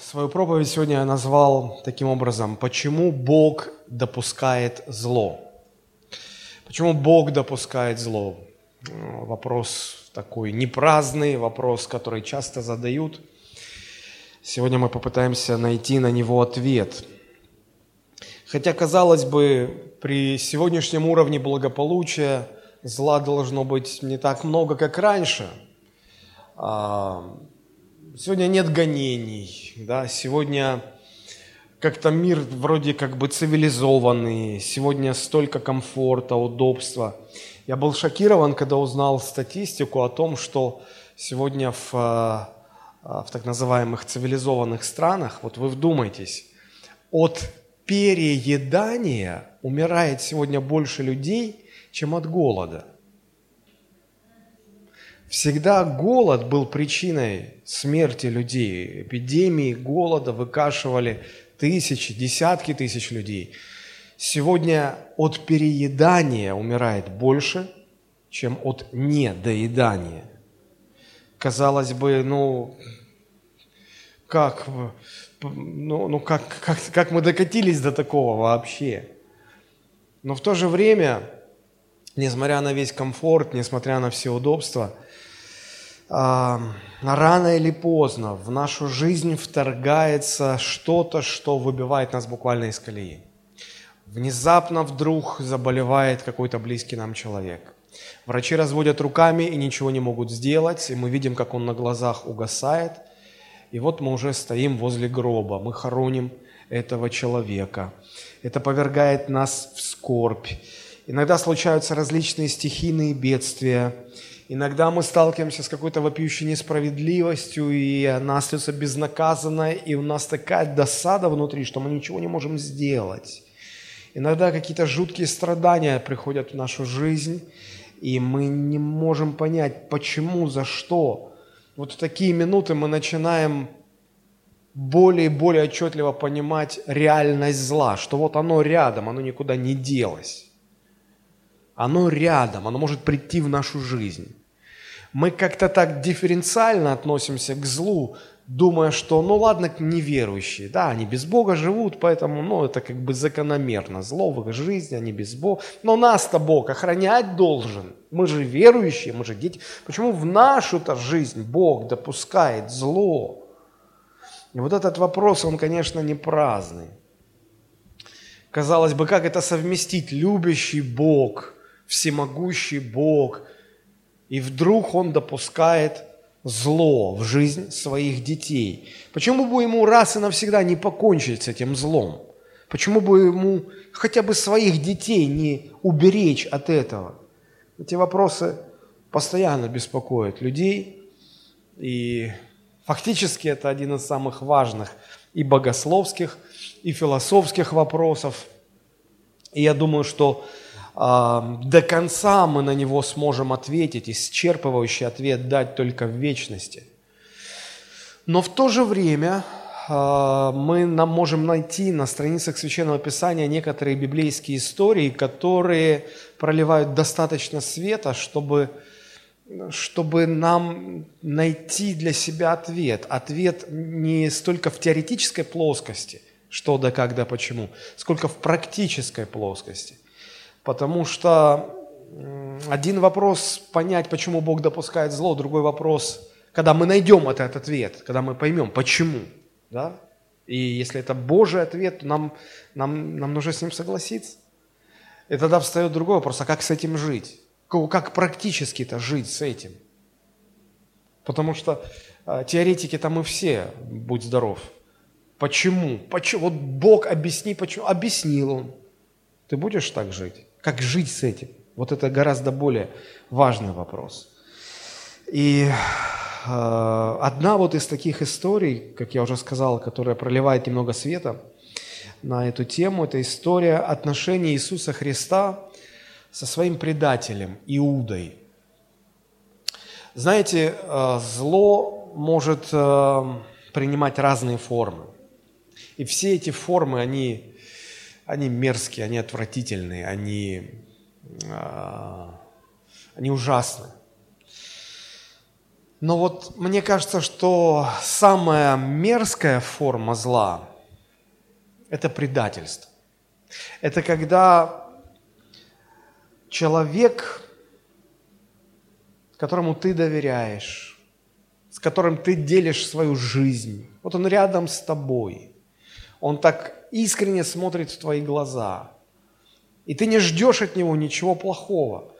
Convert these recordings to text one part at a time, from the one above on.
Свою проповедь сегодня я назвал таким образом «Почему Бог допускает зло?» Почему Бог допускает зло? Вопрос такой непраздный, вопрос, который часто задают. Сегодня мы попытаемся найти на него ответ. Хотя, казалось бы, при сегодняшнем уровне благополучия зла должно быть не так много, как раньше а, – Сегодня нет гонений, да, сегодня как-то мир вроде как бы цивилизованный, сегодня столько комфорта, удобства. Я был шокирован, когда узнал статистику о том, что сегодня в, а, в так называемых цивилизованных странах, вот вы вдумайтесь, от переедания умирает сегодня больше людей, чем от голода – Всегда голод был причиной смерти людей. Эпидемии голода выкашивали тысячи, десятки тысяч людей. Сегодня от переедания умирает больше, чем от недоедания. Казалось бы, ну, как, ну, ну как, как, как мы докатились до такого вообще? Но в то же время, несмотря на весь комфорт, несмотря на все удобства – рано или поздно в нашу жизнь вторгается что-то, что выбивает нас буквально из колеи. Внезапно вдруг заболевает какой-то близкий нам человек. Врачи разводят руками и ничего не могут сделать, и мы видим, как он на глазах угасает. И вот мы уже стоим возле гроба, мы хороним этого человека. Это повергает нас в скорбь. Иногда случаются различные стихийные бедствия, Иногда мы сталкиваемся с какой-то вопиющей несправедливостью, и она остается безнаказанной, и у нас такая досада внутри, что мы ничего не можем сделать. Иногда какие-то жуткие страдания приходят в нашу жизнь, и мы не можем понять, почему, за что. Вот в такие минуты мы начинаем более и более отчетливо понимать реальность зла, что вот оно рядом, оно никуда не делось. Оно рядом, оно может прийти в нашу жизнь. Мы как-то так дифференциально относимся к злу, думая, что, ну ладно, неверующие, да, они без Бога живут, поэтому, ну, это как бы закономерно. Зло в их жизни, они без Бога. Но нас-то Бог охранять должен. Мы же верующие, мы же дети. Почему в нашу-то жизнь Бог допускает зло? И вот этот вопрос, он, конечно, не праздный. Казалось бы, как это совместить? Любящий Бог – всемогущий Бог, и вдруг Он допускает зло в жизнь своих детей. Почему бы ему раз и навсегда не покончить с этим злом? Почему бы ему хотя бы своих детей не уберечь от этого? Эти вопросы постоянно беспокоят людей, и фактически это один из самых важных и богословских, и философских вопросов. И я думаю, что до конца мы на него сможем ответить, исчерпывающий ответ дать только в вечности. Но в то же время а, мы нам можем найти на страницах Священного Писания некоторые библейские истории, которые проливают достаточно света, чтобы, чтобы нам найти для себя ответ. Ответ не столько в теоретической плоскости, что да, как да, почему, сколько в практической плоскости – Потому что один вопрос понять, почему Бог допускает зло, другой вопрос, когда мы найдем этот ответ, когда мы поймем, почему. Да? И если это Божий ответ, то нам, нам, нам нужно с ним согласиться. И тогда встает другой вопрос, а как с этим жить? Как практически-то жить с этим? Потому что э, теоретики-то мы все, будь здоров. Почему? Почему? Вот Бог объясни, почему? Объяснил Он. Ты будешь так жить? Как жить с этим? Вот это гораздо более важный вопрос. И э, одна вот из таких историй, как я уже сказал, которая проливает немного света на эту тему, это история отношений Иисуса Христа со своим предателем Иудой. Знаете, э, зло может э, принимать разные формы. И все эти формы, они они мерзкие, они отвратительные, они, а, они ужасны. Но вот мне кажется, что самая мерзкая форма зла – это предательство. Это когда человек, которому ты доверяешь, с которым ты делишь свою жизнь, вот он рядом с тобой, он так искренне смотрит в твои глаза, и ты не ждешь от него ничего плохого,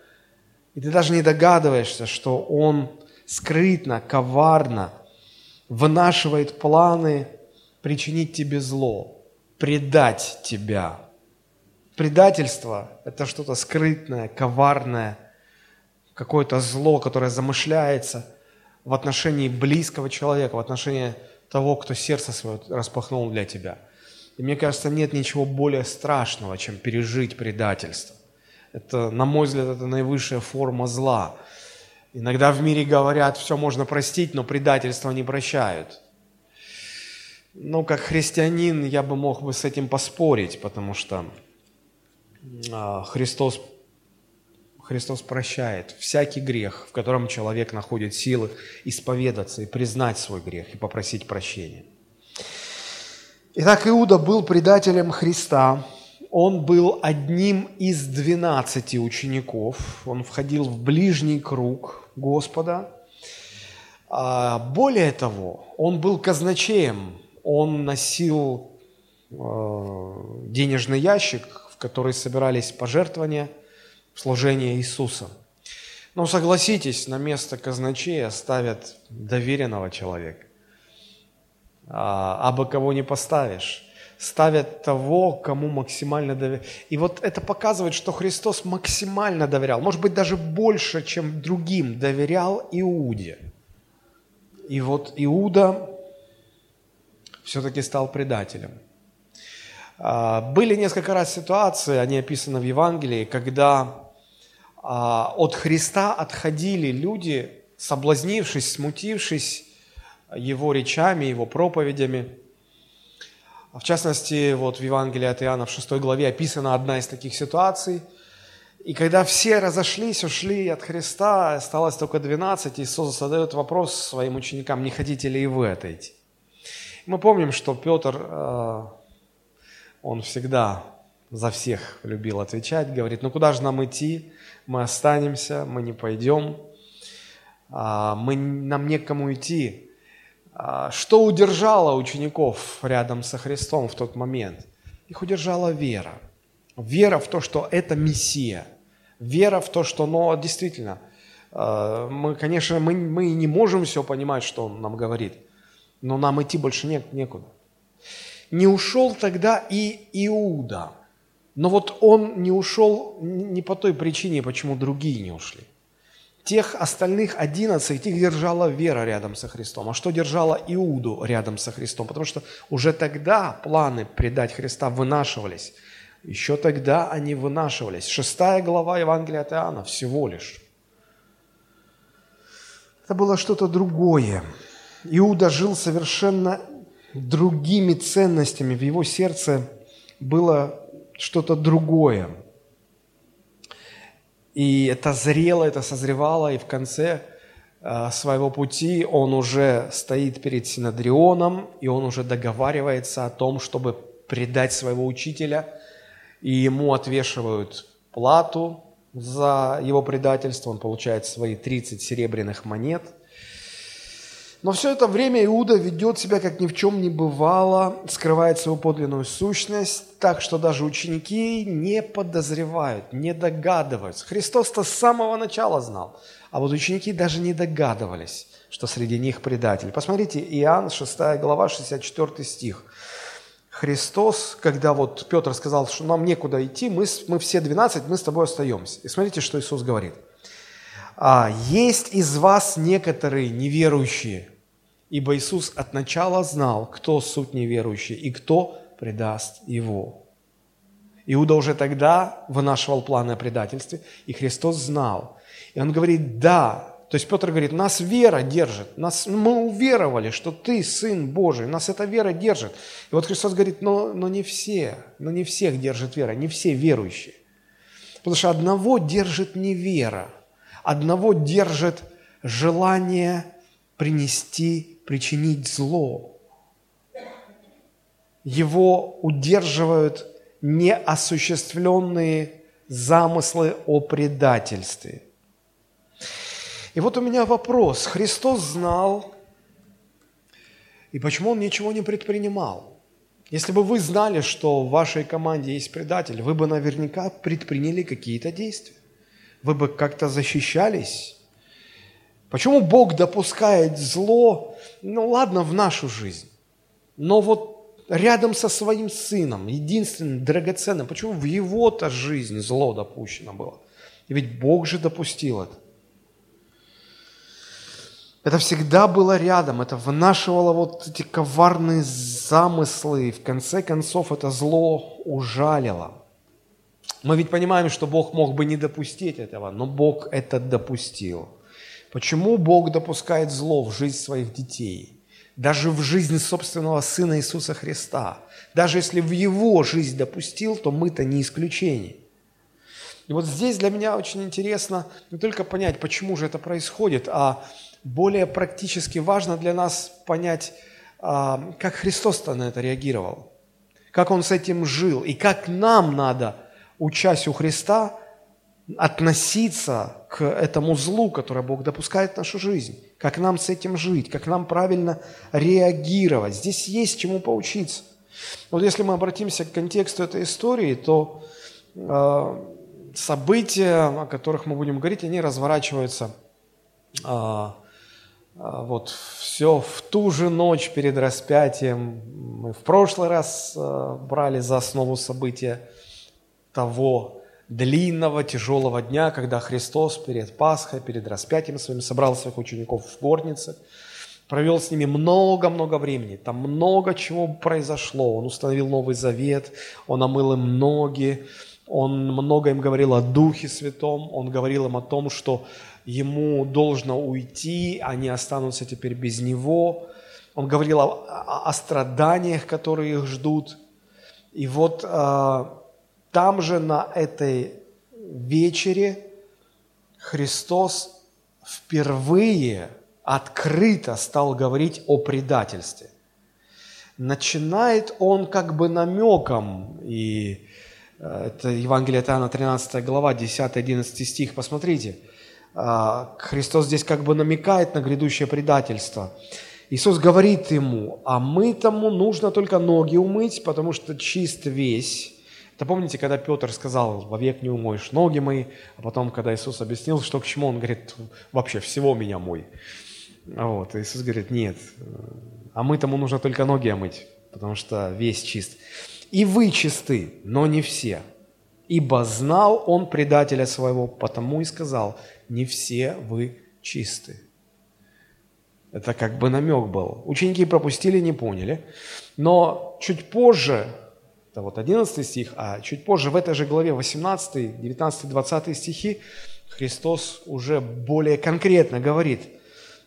и ты даже не догадываешься, что он скрытно, коварно вынашивает планы причинить тебе зло, предать тебя. Предательство – это что-то скрытное, коварное, какое-то зло, которое замышляется в отношении близкого человека, в отношении того, кто сердце свое распахнул для тебя. И мне кажется, нет ничего более страшного, чем пережить предательство. Это, на мой взгляд, это наивысшая форма зла – Иногда в мире говорят, все можно простить, но предательство не прощают. Ну, как христианин я бы мог бы с этим поспорить, потому что а, Христос, Христос прощает всякий грех, в котором человек находит силы исповедаться и признать свой грех и попросить прощения. Итак, Иуда был предателем Христа, он был одним из двенадцати учеников, он входил в ближний круг Господа. А, более того, он был казначеем, он носил э, денежный ящик, в который собирались пожертвования в служение Иисуса. Но согласитесь, на место казначея ставят доверенного человека. А, бы кого не поставишь ставят того, кому максимально доверяют. И вот это показывает, что Христос максимально доверял, может быть, даже больше, чем другим доверял Иуде. И вот Иуда все-таки стал предателем. А, были несколько раз ситуации, они описаны в Евангелии, когда а, от Христа отходили люди, соблазнившись, смутившись его речами, его проповедями – в частности, вот в Евангелии от Иоанна в 6 главе описана одна из таких ситуаций. И когда все разошлись, ушли от Христа, осталось только 12, Иисус задает вопрос своим ученикам, не хотите ли и вы отойти? Мы помним, что Петр, э, он всегда за всех любил отвечать, говорит, ну куда же нам идти? Мы останемся, мы не пойдем, а, мы, нам некому идти. А, что удержало учеников рядом со Христом в тот момент? Их удержала вера. Вера в то, что это Мессия. Вера в то, что, ну, действительно, а, мы, конечно, мы, мы не можем все понимать, что Он нам говорит, но нам идти больше нет, некуда. Не ушел тогда и Иуда. Но вот он не ушел не по той причине, почему другие не ушли – Тех остальных 11 их держала вера рядом со Христом. А что держала Иуду рядом со Христом? Потому что уже тогда планы предать Христа вынашивались. Еще тогда они вынашивались. Шестая глава Евангелия от Иоанна всего лишь. Это было что-то другое. Иуда жил совершенно другими ценностями. В его сердце было что-то другое. И это зрело, это созревало, и в конце э, своего пути он уже стоит перед Синадрионом, и он уже договаривается о том, чтобы предать своего учителя, и ему отвешивают плату за его предательство, он получает свои 30 серебряных монет – но все это время Иуда ведет себя, как ни в чем не бывало, скрывает свою подлинную сущность, так что даже ученики не подозревают, не догадываются. Христос-то с самого начала знал, а вот ученики даже не догадывались, что среди них предатель. Посмотрите, Иоанн, 6 глава, 64 стих. Христос, когда вот Петр сказал, что нам некуда идти, мы, мы все 12, мы с тобой остаемся. И смотрите, что Иисус говорит. «А есть из вас некоторые неверующие, ибо Иисус от начала знал, кто суть неверующий и кто предаст его. Иуда уже тогда вынашивал планы о предательстве, и Христос знал. И он говорит, да, то есть Петр говорит, нас вера держит, нас, мы уверовали, что ты Сын Божий, нас эта вера держит. И вот Христос говорит, но, но не все, но не всех держит вера, не все верующие. Потому что одного держит не вера, одного держит желание принести, причинить зло. Его удерживают неосуществленные замыслы о предательстве. И вот у меня вопрос. Христос знал, и почему Он ничего не предпринимал? Если бы вы знали, что в вашей команде есть предатель, вы бы наверняка предприняли какие-то действия. Вы бы как-то защищались. Почему Бог допускает зло, ну ладно, в нашу жизнь, но вот рядом со своим сыном, единственным, драгоценным, почему в его-то жизнь зло допущено было? И ведь Бог же допустил это. Это всегда было рядом, это вынашивало вот эти коварные замыслы, и в конце концов это зло ужалило. Мы ведь понимаем, что Бог мог бы не допустить этого, но Бог это допустил. Почему Бог допускает зло в жизнь своих детей? Даже в жизнь собственного Сына Иисуса Христа. Даже если в Его жизнь допустил, то мы-то не исключение. И вот здесь для меня очень интересно не только понять, почему же это происходит, а более практически важно для нас понять, а, как Христос-то на это реагировал, как Он с этим жил, и как нам надо, учась у Христа, относиться к этому злу, которое Бог допускает в нашу жизнь, как нам с этим жить, как нам правильно реагировать. Здесь есть чему поучиться. Вот если мы обратимся к контексту этой истории, то э, события, о которых мы будем говорить, они разворачиваются э, а, вот все в ту же ночь перед распятием. Мы в прошлый раз а, брали за основу события того длинного, тяжелого дня, когда Христос перед Пасхой, перед распятием своим собрал своих учеников в горнице, провел с ними много-много времени. Там много чего произошло. Он установил Новый Завет, он омыл им ноги, он много им говорил о Духе Святом, он говорил им о том, что ему должно уйти, они останутся теперь без него. Он говорил о, о, страданиях, которые их ждут. И вот э, там же на этой вечере Христос впервые открыто стал говорить о предательстве. Начинает он как бы намеком, и э, это Евангелие от Иоанна, 13 глава, 10-11 стих, посмотрите – а, Христос здесь как бы намекает на грядущее предательство. Иисус говорит ему, а мы тому нужно только ноги умыть, потому что чист весь. Это помните, когда Петр сказал, вовек не умоешь ноги мои, а потом, когда Иисус объяснил, что к чему, он говорит, вообще всего меня мой. Вот, Иисус говорит, нет, а мы тому нужно только ноги омыть, потому что весь чист. И вы чисты, но не все. Ибо знал он предателя своего, потому и сказал, не все вы чисты. Это как бы намек был. Ученики пропустили, не поняли. Но чуть позже, это вот 11 стих, а чуть позже в этой же главе 18, 19, 20 стихи Христос уже более конкретно говорит,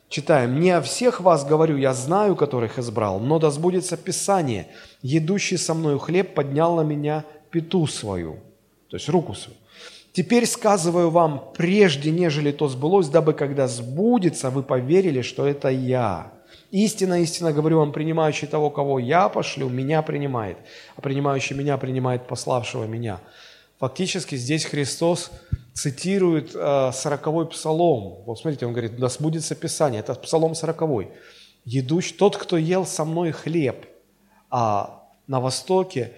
читаем, «Не о всех вас говорю, я знаю, которых избрал, но да сбудется Писание, едущий со мною хлеб поднял на меня пету свою» то есть руку свою. Теперь сказываю вам, прежде нежели то сбылось, дабы когда сбудется, вы поверили, что это я. Истинно, истинно говорю вам, принимающий того, кого я пошлю, меня принимает, а принимающий меня принимает пославшего меня. Фактически здесь Христос цитирует э, сороковой псалом. Вот смотрите, он говорит, да сбудется Писание, это псалом сороковой. Едущий, тот, кто ел со мной хлеб, а на Востоке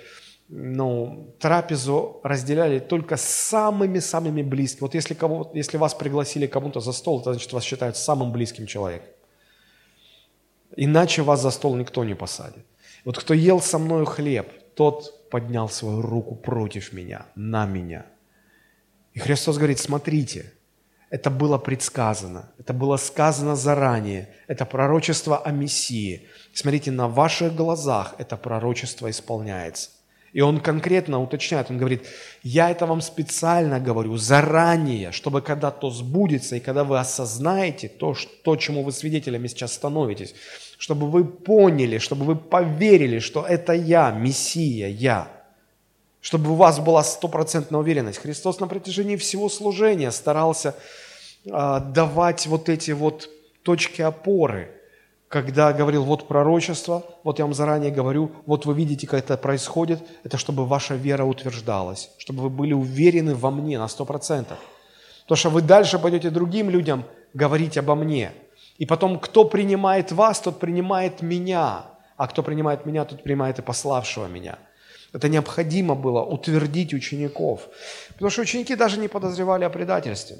ну, трапезу разделяли только с самыми-самыми близкими. Вот если, кого, если вас пригласили кому-то за стол, это значит, вас считают самым близким человеком. Иначе вас за стол никто не посадит. Вот кто ел со мною хлеб, тот поднял свою руку против меня, на меня. И Христос говорит, смотрите, это было предсказано, это было сказано заранее, это пророчество о Мессии. Смотрите, на ваших глазах это пророчество исполняется. И он конкретно уточняет, он говорит, я это вам специально говорю заранее, чтобы когда то сбудется, и когда вы осознаете то, что, чему вы свидетелями сейчас становитесь, чтобы вы поняли, чтобы вы поверили, что это я, Мессия, я. Чтобы у вас была стопроцентная уверенность. Христос на протяжении всего служения старался э, давать вот эти вот точки опоры, когда говорил, вот пророчество, вот я вам заранее говорю, вот вы видите, как это происходит, это чтобы ваша вера утверждалась, чтобы вы были уверены во мне на сто процентов. Потому что вы дальше пойдете другим людям говорить обо мне. И потом, кто принимает вас, тот принимает меня. А кто принимает меня, тот принимает и пославшего меня. Это необходимо было утвердить учеников. Потому что ученики даже не подозревали о предательстве.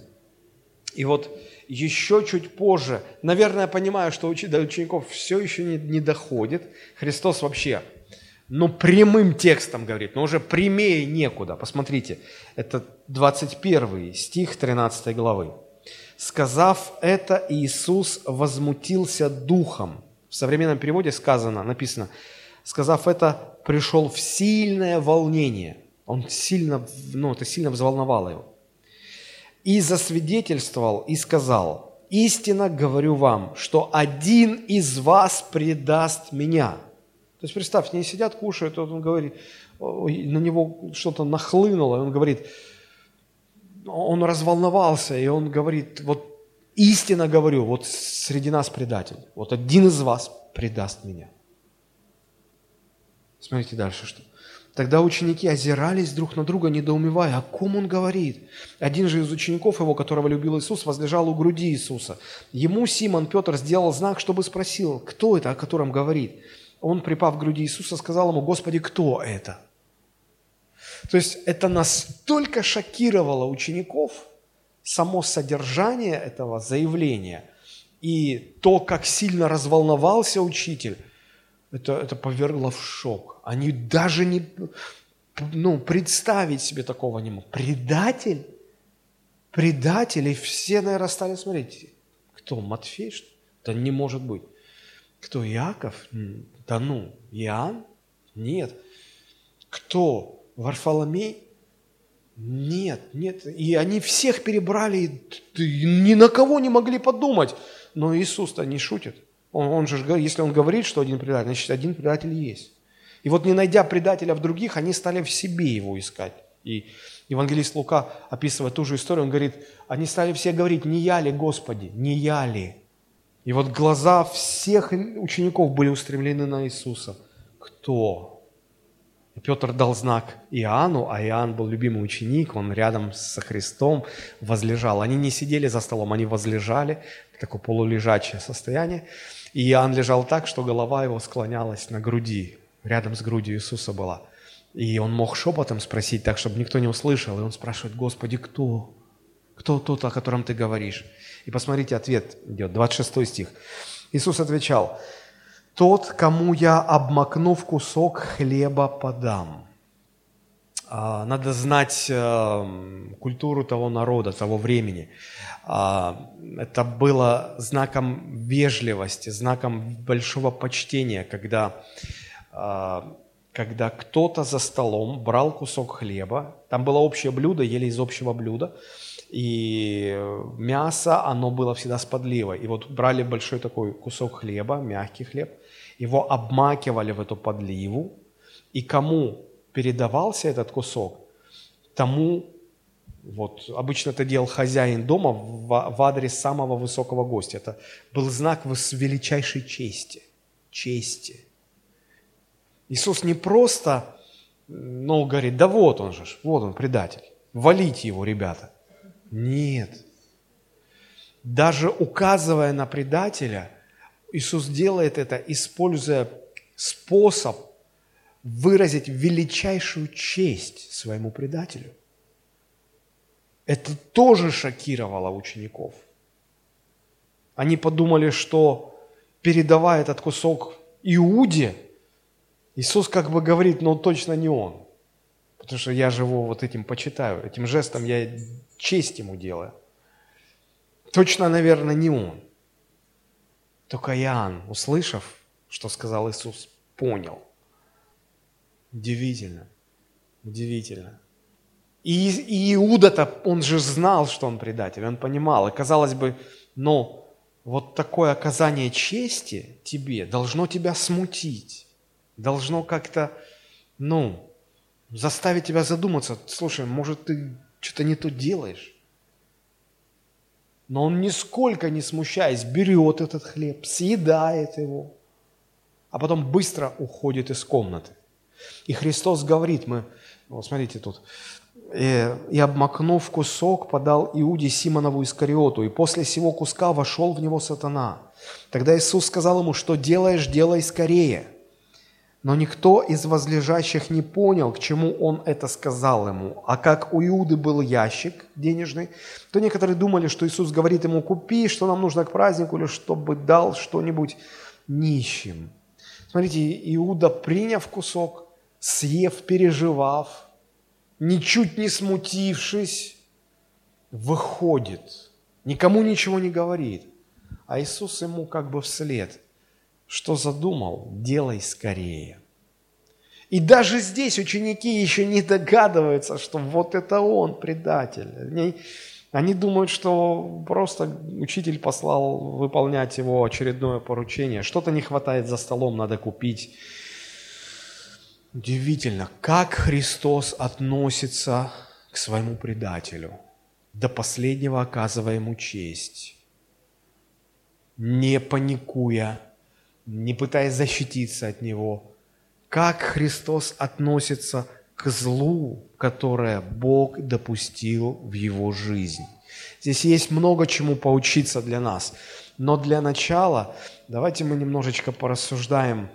И вот еще чуть позже, наверное, понимаю, что до учеников все еще не, не доходит. Христос вообще, ну, прямым текстом говорит, но уже прямее некуда. Посмотрите, это 21 стих 13 главы. «Сказав это, Иисус возмутился духом». В современном переводе сказано, написано, сказав это, пришел в сильное волнение. Он сильно, ну, это сильно взволновало его и засвидетельствовал и сказал, «Истинно говорю вам, что один из вас предаст меня». То есть представь, они сидят, кушают, вот он говорит, на него что-то нахлынуло, и он говорит, он разволновался, и он говорит, вот истинно говорю, вот среди нас предатель, вот один из вас предаст меня. Смотрите дальше, что. Тогда ученики озирались друг на друга, недоумевая, о ком он говорит. Один же из учеников его, которого любил Иисус, возлежал у груди Иисуса. Ему Симон Петр сделал знак, чтобы спросил, кто это, о котором говорит. Он, припав к груди Иисуса, сказал ему, Господи, кто это? То есть это настолько шокировало учеников, само содержание этого заявления и то, как сильно разволновался учитель, это, это повергло в шок. Они даже не, ну, представить себе такого не могут. Предатель? Предатель? И все, наверное, стали смотреть. Кто, Матфей? Что? Да не может быть. Кто, Иаков? Да ну, Иоанн? Нет. Кто, Варфоломей? Нет, нет. И они всех перебрали, и ни на кого не могли подумать. Но Иисус-то не шутит. Он, он же, если он говорит, что один предатель, значит, один предатель есть. И вот не найдя предателя в других, они стали в себе его искать. И евангелист Лука, описывая ту же историю, он говорит, они стали все говорить, не я ли, Господи, не я ли? И вот глаза всех учеников были устремлены на Иисуса. Кто? И Петр дал знак Иоанну, а Иоанн был любимый ученик, он рядом со Христом возлежал. Они не сидели за столом, они возлежали, такое полулежачее состояние. И Иоанн лежал так, что голова его склонялась на груди, рядом с грудью Иисуса была. И он мог шепотом спросить так, чтобы никто не услышал. И он спрашивает, Господи, кто? Кто тот, о котором ты говоришь? И посмотрите, ответ идет, 26 стих. Иисус отвечал, «Тот, кому я, обмакнув кусок хлеба, подам». А, надо знать э, культуру того народа, того времени. А, это было знаком вежливости, знаком большого почтения, когда а, когда кто-то за столом брал кусок хлеба, там было общее блюдо, ели из общего блюда, и мясо, оно было всегда с подливой. И вот брали большой такой кусок хлеба, мягкий хлеб, его обмакивали в эту подливу, и кому передавался этот кусок, тому, вот обычно это делал хозяин дома в, в адрес самого высокого гостя. Это был знак величайшей чести, чести – Иисус не просто, ну, говорит, да вот он же, вот он, предатель, валите его, ребята. Нет. Даже указывая на предателя, Иисус делает это, используя способ выразить величайшую честь своему предателю. Это тоже шокировало учеников. Они подумали, что передавая этот кусок Иуде, Иисус как бы говорит, но точно не Он. Потому что я его вот этим почитаю, этим жестом я честь ему делаю. Точно, наверное, не он. Только Иоанн, услышав, что сказал Иисус, понял. Удивительно. Удивительно. И, и Иуда-то, он же знал, что он предатель, он понимал. И казалось бы, но вот такое оказание чести тебе должно тебя смутить должно как-то, ну, заставить тебя задуматься, слушай, может, ты что-то не то делаешь? Но он нисколько не смущаясь берет этот хлеб, съедает его, а потом быстро уходит из комнаты. И Христос говорит, мы, вот смотрите тут, «Э, и обмакнув кусок, подал Иуде Симонову Искариоту, и после сего куска вошел в него сатана. Тогда Иисус сказал ему, что делаешь, делай скорее. Но никто из возлежащих не понял, к чему он это сказал ему. А как у Иуды был ящик денежный, то некоторые думали, что Иисус говорит ему, купи, что нам нужно к празднику, или чтобы дал что-нибудь нищим. Смотрите, Иуда, приняв кусок, съев, переживав, ничуть не смутившись, выходит, никому ничего не говорит. А Иисус ему как бы вслед, что задумал, делай скорее. И даже здесь ученики еще не догадываются, что вот это он, предатель. Они, они думают, что просто учитель послал выполнять его очередное поручение. Что-то не хватает за столом, надо купить. Удивительно, как Христос относится к своему предателю, до последнего оказывая ему честь, не паникуя, не пытаясь защититься от него. Как Христос относится к злу, которое Бог допустил в его жизнь. Здесь есть много чему поучиться для нас. Но для начала давайте мы немножечко порассуждаем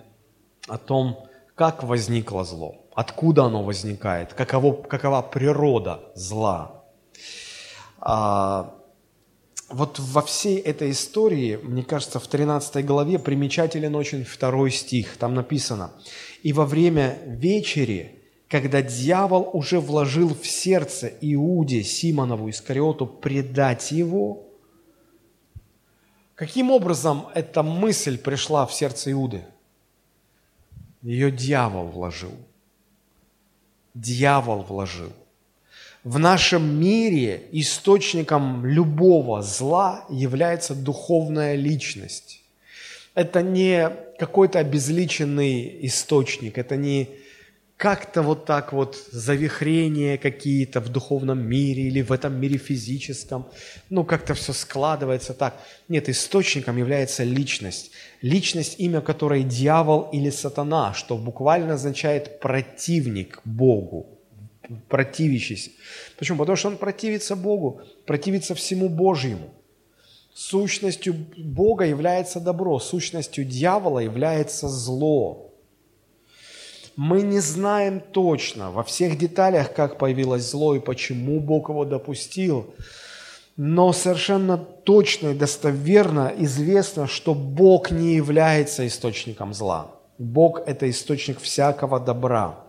о том, как возникло зло, откуда оно возникает, каково, какова природа зла. А, вот во всей этой истории, мне кажется, в 13 главе примечателен очень второй стих. Там написано, «И во время вечери, когда дьявол уже вложил в сердце Иуде Симонову Искариоту предать его, Каким образом эта мысль пришла в сердце Иуды? Ее дьявол вложил. Дьявол вложил. В нашем мире источником любого зла является духовная личность. Это не какой-то обезличенный источник, это не как-то вот так вот завихрения какие-то в духовном мире или в этом мире физическом, ну как-то все складывается так. Нет, источником является личность. Личность, имя которой дьявол или сатана, что буквально означает противник Богу, противящийся. Почему? Потому что он противится Богу, противится всему Божьему. Сущностью Бога является добро, сущностью дьявола является зло. Мы не знаем точно во всех деталях, как появилось зло и почему Бог его допустил, но совершенно точно и достоверно известно, что Бог не является источником зла. Бог – это источник всякого добра.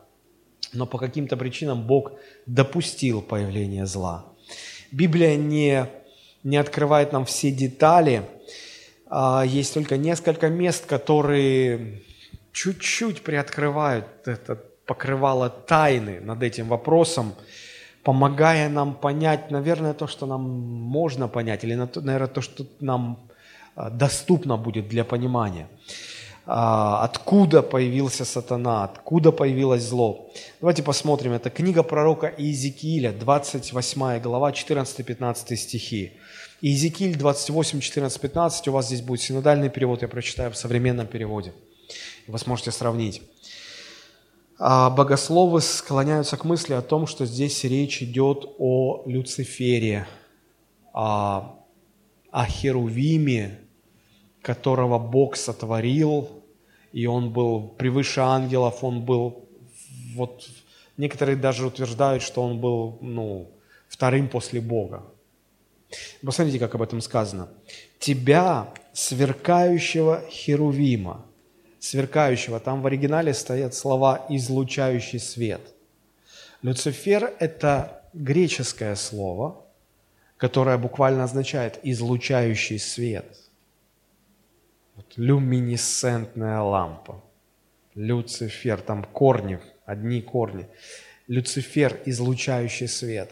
Но по каким-то причинам Бог допустил появление зла. Библия не, не открывает нам все детали. А, есть только несколько мест, которые чуть-чуть приоткрывают это покрывало тайны над этим вопросом, помогая нам понять, наверное, то, что нам можно понять, или, наверное, то, что нам а, доступно будет для понимания. А, откуда появился сатана, откуда появилось зло. Давайте посмотрим. Это книга пророка Иезекииля, 28 глава, 14-15 стихи. Иезекииль 28, 14, 15. У вас здесь будет синодальный перевод, я прочитаю в современном переводе. Вы сможете сравнить. А богословы склоняются к мысли о том, что здесь речь идет о Люцифере, о, о Херувиме, которого Бог сотворил, и он был превыше ангелов, он был, вот некоторые даже утверждают, что он был, ну, вторым после Бога. Посмотрите, как об этом сказано. «Тебя, сверкающего Херувима, сверкающего. Там в оригинале стоят слова «излучающий свет». Люцифер – это греческое слово, которое буквально означает «излучающий свет». Вот, люминесцентная лампа. Люцифер, там корни, одни корни. Люцифер – излучающий свет.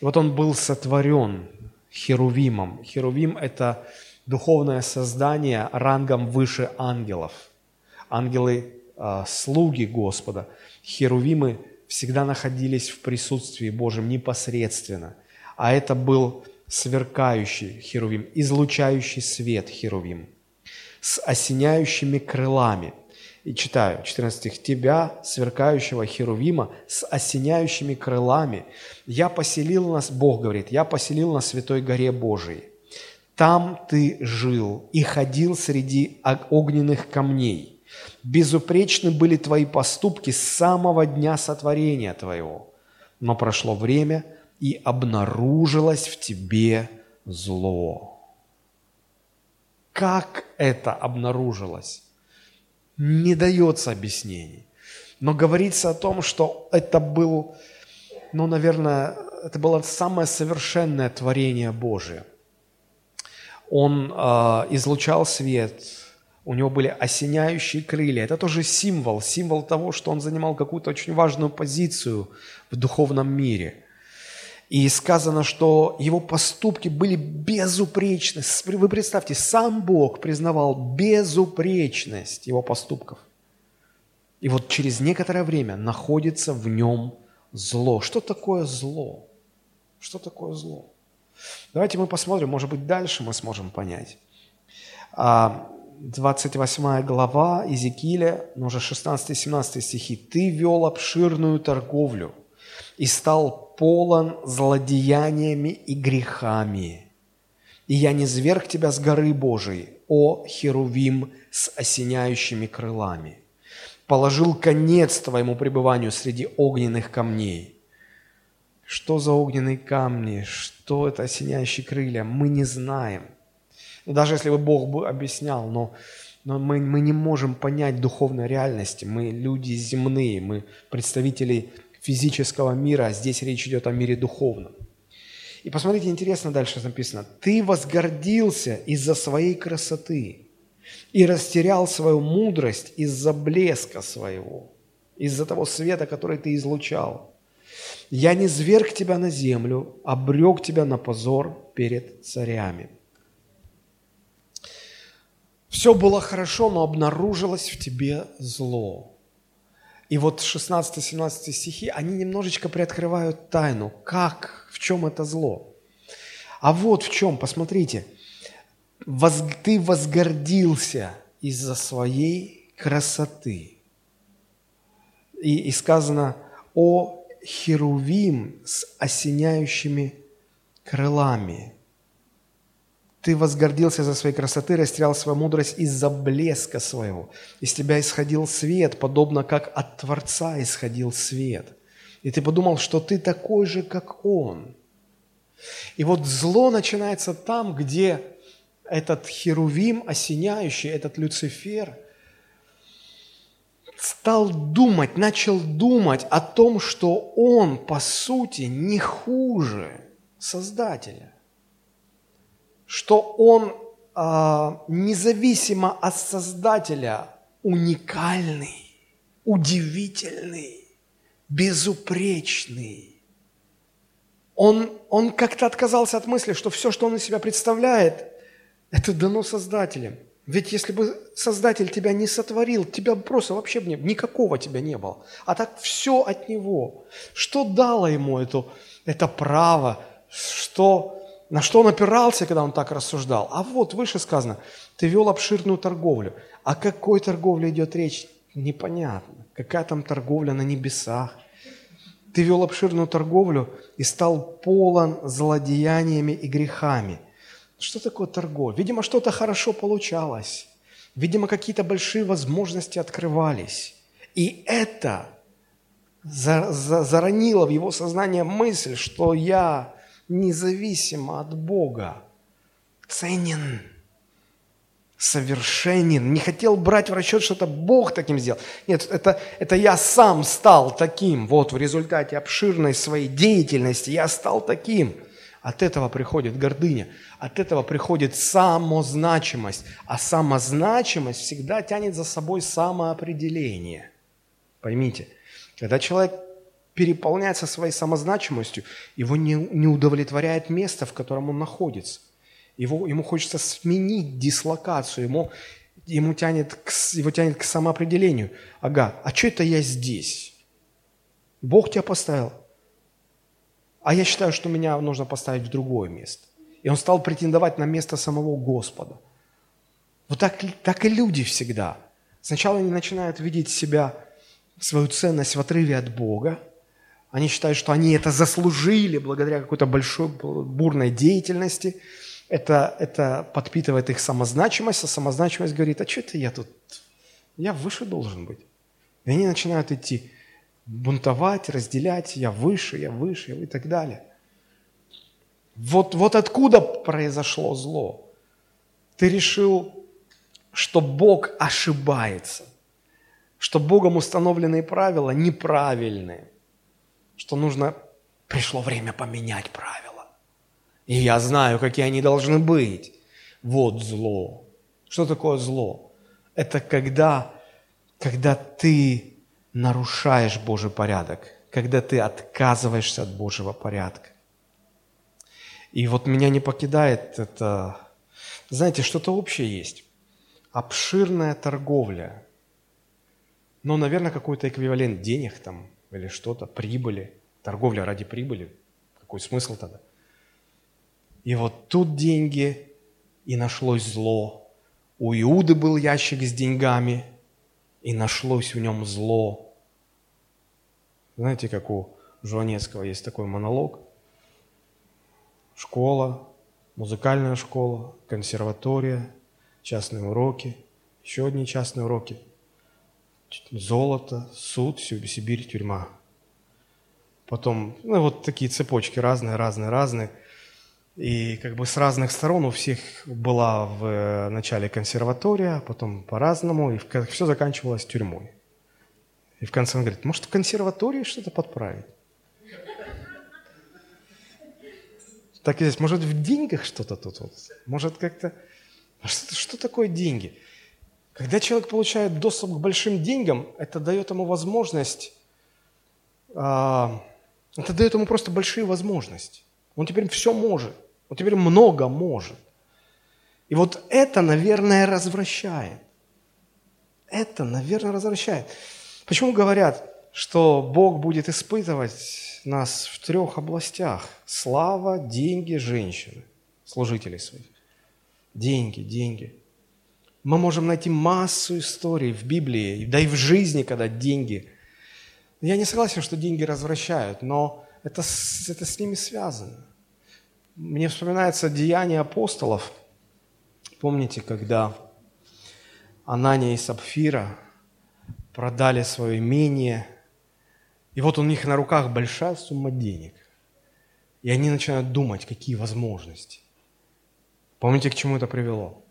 И вот он был сотворен Херувимом. Херувим – это духовное создание рангом выше ангелов – ангелы а, слуги Господа, херувимы всегда находились в присутствии Божьем непосредственно. А это был сверкающий херувим, излучающий свет херувим, с осеняющими крылами. И читаю, 14 стих. «Тебя, сверкающего херувима, с осеняющими крылами, я поселил нас, Бог говорит, я поселил на святой горе Божией. Там ты жил и ходил среди огненных камней. Безупречны были твои поступки с самого дня сотворения твоего. Но прошло время, и обнаружилось в тебе зло. Как это обнаружилось? Не дается объяснений. Но говорится о том, что это был, ну, наверное, это было самое совершенное творение Божие. Он э, излучал свет, у него были осеняющие крылья. Это тоже символ, символ того, что он занимал какую-то очень важную позицию в духовном мире. И сказано, что его поступки были безупречны. Вы представьте, сам Бог признавал безупречность его поступков. И вот через некоторое время находится в нем зло. Что такое зло? Что такое зло? Давайте мы посмотрим, может быть, дальше мы сможем понять. 28 а, глава Иезекииля, но уже 16-17 стихи. «Ты вел обширную торговлю и стал полон злодеяниями и грехами. И я не зверг тебя с горы Божией, о Херувим с осеняющими крылами. Положил конец твоему пребыванию среди огненных камней. Что за огненные камни? Что это осеняющие крылья? Мы не знаем. Даже если бы Бог бы объяснял, но, но мы, мы не можем понять духовной реальности. Мы люди земные, мы представители физического мира, а здесь речь идет о мире духовном. И посмотрите, интересно дальше написано. «Ты возгордился из-за своей красоты и растерял свою мудрость из-за блеска своего, из-за того света, который ты излучал. Я не зверг тебя на землю, обрек тебя на позор перед царями». Все было хорошо, но обнаружилось в тебе зло. И вот 16-17 стихи, они немножечко приоткрывают тайну. Как, в чем это зло? А вот в чем, посмотрите. Воз, ты возгордился из-за своей красоты. И, и сказано о херувим с осеняющими крылами. Ты возгордился за своей красоты, растерял свою мудрость из-за блеска своего. Из тебя исходил свет, подобно как от Творца исходил свет. И ты подумал, что ты такой же, как Он. И вот зло начинается там, где этот херувим осеняющий, этот Люцифер, стал думать, начал думать о том, что он, по сути, не хуже Создателя что он а, независимо от Создателя уникальный, удивительный, безупречный. Он, он как-то отказался от мысли, что все, что он из себя представляет, это дано Создателем. Ведь если бы Создатель тебя не сотворил, тебя просто вообще не, никакого тебя не было. А так все от Него. Что дало ему это, это право, что на что он опирался, когда он так рассуждал? А вот выше сказано, ты вел обширную торговлю. О какой торговле идет речь? Непонятно. Какая там торговля на небесах? Ты вел обширную торговлю и стал полон злодеяниями и грехами. Что такое торговля? Видимо, что-то хорошо получалось. Видимо, какие-то большие возможности открывались. И это заронило в его сознание мысль, что я независимо от Бога, ценен, совершенен. Не хотел брать в расчет, что это Бог таким сделал. Нет, это, это я сам стал таким. Вот в результате обширной своей деятельности я стал таким. От этого приходит гордыня, от этого приходит самозначимость. А самозначимость всегда тянет за собой самоопределение. Поймите, когда человек переполняется своей самозначимостью, его не, не удовлетворяет место, в котором он находится. Его, ему хочется сменить дислокацию, ему, ему тянет к, его тянет к самоопределению. Ага, а что это я здесь? Бог тебя поставил. А я считаю, что меня нужно поставить в другое место. И он стал претендовать на место самого Господа. Вот так, так и люди всегда. Сначала они начинают видеть себя, свою ценность в отрыве от Бога. Они считают, что они это заслужили благодаря какой-то большой бурной деятельности. Это, это подпитывает их самозначимость, а самозначимость говорит, а что это я тут? Я выше должен быть. И они начинают идти бунтовать, разделять, я выше, я выше и так далее. Вот, вот откуда произошло зло. Ты решил, что Бог ошибается, что Богом установленные правила неправильные, что нужно, пришло время поменять правила. И я знаю, какие они должны быть. Вот зло. Что такое зло? Это когда, когда ты нарушаешь Божий порядок, когда ты отказываешься от Божьего порядка. И вот меня не покидает это, знаете, что-то общее есть. Обширная торговля. Ну, наверное, какой-то эквивалент денег там или что-то, прибыли. Торговля ради прибыли. Какой смысл тогда? И вот тут деньги, и нашлось зло. У Иуды был ящик с деньгами, и нашлось в нем зло. Знаете, как у Жванецкого есть такой монолог – школа, музыкальная школа, консерватория, частные уроки, еще одни частные уроки, золото, суд, Сибирь, тюрьма. Потом, ну, вот такие цепочки разные, разные, разные. И как бы с разных сторон у всех была в э, начале консерватория, потом по-разному, и все заканчивалось тюрьмой. И в конце он говорит, может, в консерватории что-то подправить? Так и здесь. Может, в деньгах что-то тут? Вот? Может, как-то... А что, что такое деньги? Когда человек получает доступ к большим деньгам, это дает ему возможность, а, это дает ему просто большие возможности. Он теперь все может, он теперь много может. И вот это, наверное, развращает. Это, наверное, развращает. Почему говорят, что Бог будет испытывать нас в трех областях. Слава, деньги, женщины, служители своих. Деньги, деньги. Мы можем найти массу историй в Библии, да и в жизни, когда деньги. Я не согласен, что деньги развращают, но это, это с ними связано. Мне вспоминается деяние апостолов. Помните, когда Анания и Сапфира продали свое имение – и вот у них на руках большая сумма денег. И они начинают думать, какие возможности. Помните, к чему это привело?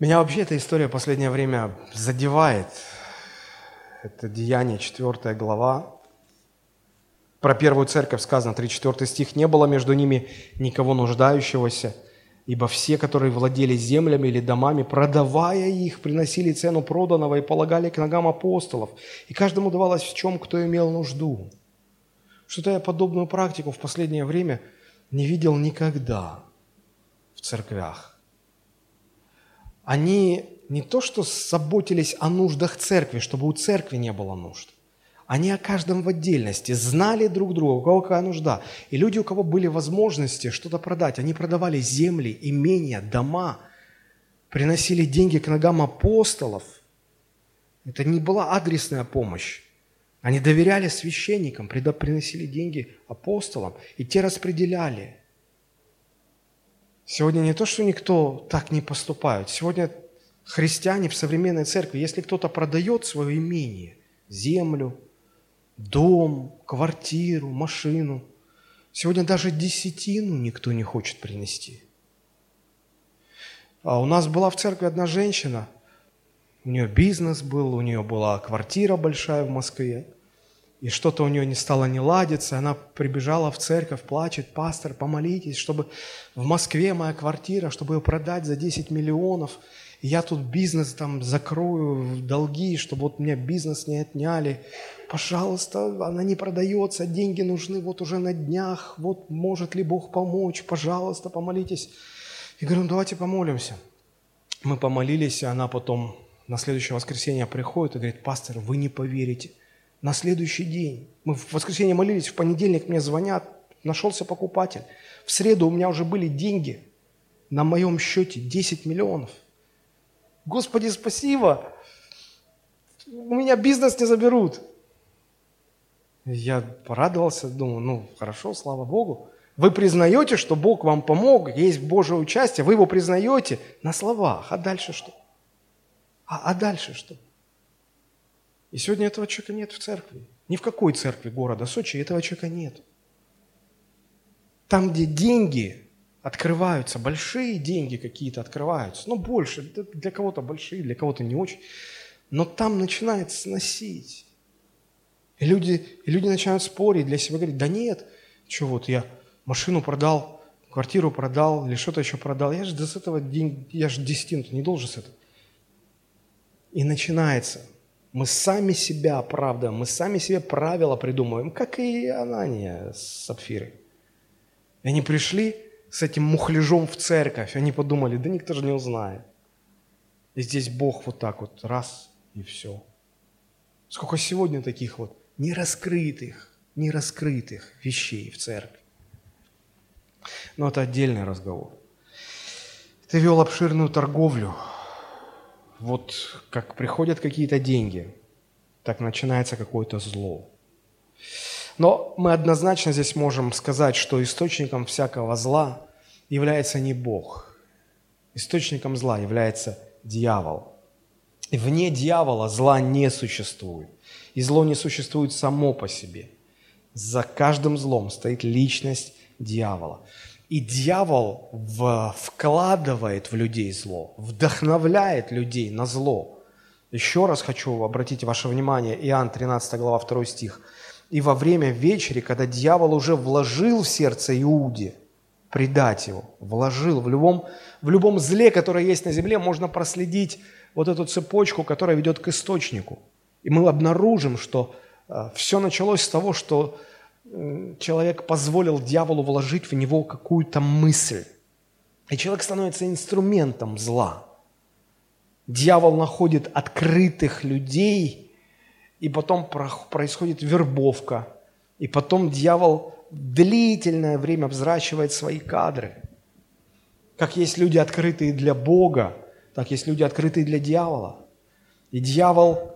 Меня вообще эта история в последнее время задевает. Это Деяние, 4 глава. Про первую церковь сказано, 3-4 стих. «Не было между ними никого нуждающегося, Ибо все, которые владели землями или домами, продавая их, приносили цену проданного и полагали к ногам апостолов. И каждому давалось в чем, кто имел нужду. Что-то я подобную практику в последнее время не видел никогда в церквях. Они не то что заботились о нуждах церкви, чтобы у церкви не было нужд. Они о каждом в отдельности, знали друг друга, у кого какая нужда. И люди, у кого были возможности что-то продать, они продавали земли, имения, дома, приносили деньги к ногам апостолов. Это не была адресная помощь. Они доверяли священникам, приносили деньги апостолам, и те распределяли. Сегодня не то, что никто так не поступает. Сегодня христиане в современной церкви, если кто-то продает свое имение, землю, дом, квартиру, машину. Сегодня даже десятину никто не хочет принести. А у нас была в церкви одна женщина, у нее бизнес был, у нее была квартира большая в Москве, и что-то у нее не стало не ладиться, она прибежала в церковь, плачет, пастор, помолитесь, чтобы в Москве моя квартира, чтобы ее продать за 10 миллионов, и я тут бизнес там закрою, долги, чтобы вот меня бизнес не отняли пожалуйста, она не продается, деньги нужны вот уже на днях, вот может ли Бог помочь, пожалуйста, помолитесь. И говорю, ну давайте помолимся. Мы помолились, и она потом на следующее воскресенье приходит и говорит, пастор, вы не поверите, на следующий день, мы в воскресенье молились, в понедельник мне звонят, нашелся покупатель. В среду у меня уже были деньги на моем счете 10 миллионов. Господи, спасибо! У меня бизнес не заберут. Я порадовался, думаю, ну хорошо, слава Богу. Вы признаете, что Бог вам помог, есть Божье участие, вы его признаете на словах, а дальше что? А, а дальше что? И сегодня этого человека нет в церкви. Ни в какой церкви города Сочи этого человека нет. Там, где деньги открываются, большие деньги какие-то открываются, ну больше, для кого-то большие, для кого-то не очень, но там начинает сносить. И люди, и люди начинают спорить для себя, говорить, да нет, что вот я машину продал, квартиру продал или что-то еще продал, я же с этого день, я же десятину не должен с этого. И начинается. Мы сами себя оправдываем, мы сами себе правила придумываем, как и Анания с Сапфирой. И они пришли с этим мухляжом в церковь, они подумали, да никто же не узнает. И здесь Бог вот так вот, раз, и все. Сколько сегодня таких вот нераскрытых, нераскрытых вещей в церкви. Но это отдельный разговор. Ты вел обширную торговлю, вот как приходят какие-то деньги, так начинается какое-то зло. Но мы однозначно здесь можем сказать, что источником всякого зла является не Бог. Источником зла является дьявол. И вне дьявола зла не существует. И зло не существует само по себе. За каждым злом стоит личность дьявола. И дьявол в, вкладывает в людей зло, вдохновляет людей на зло. Еще раз хочу обратить ваше внимание, Иоанн 13 глава 2 стих. «И во время вечери, когда дьявол уже вложил в сердце Иуде, предать его, вложил в любом, в любом зле, которое есть на земле, можно проследить вот эту цепочку, которая ведет к источнику. И мы обнаружим, что э, все началось с того, что человек позволил дьяволу вложить в него какую-то мысль. И человек становится инструментом зла. Дьявол находит открытых людей, и потом происходит вербовка. И потом дьявол длительное время взращивает свои кадры. Как есть люди, открытые для Бога, так есть люди, открытые для дьявола. И дьявол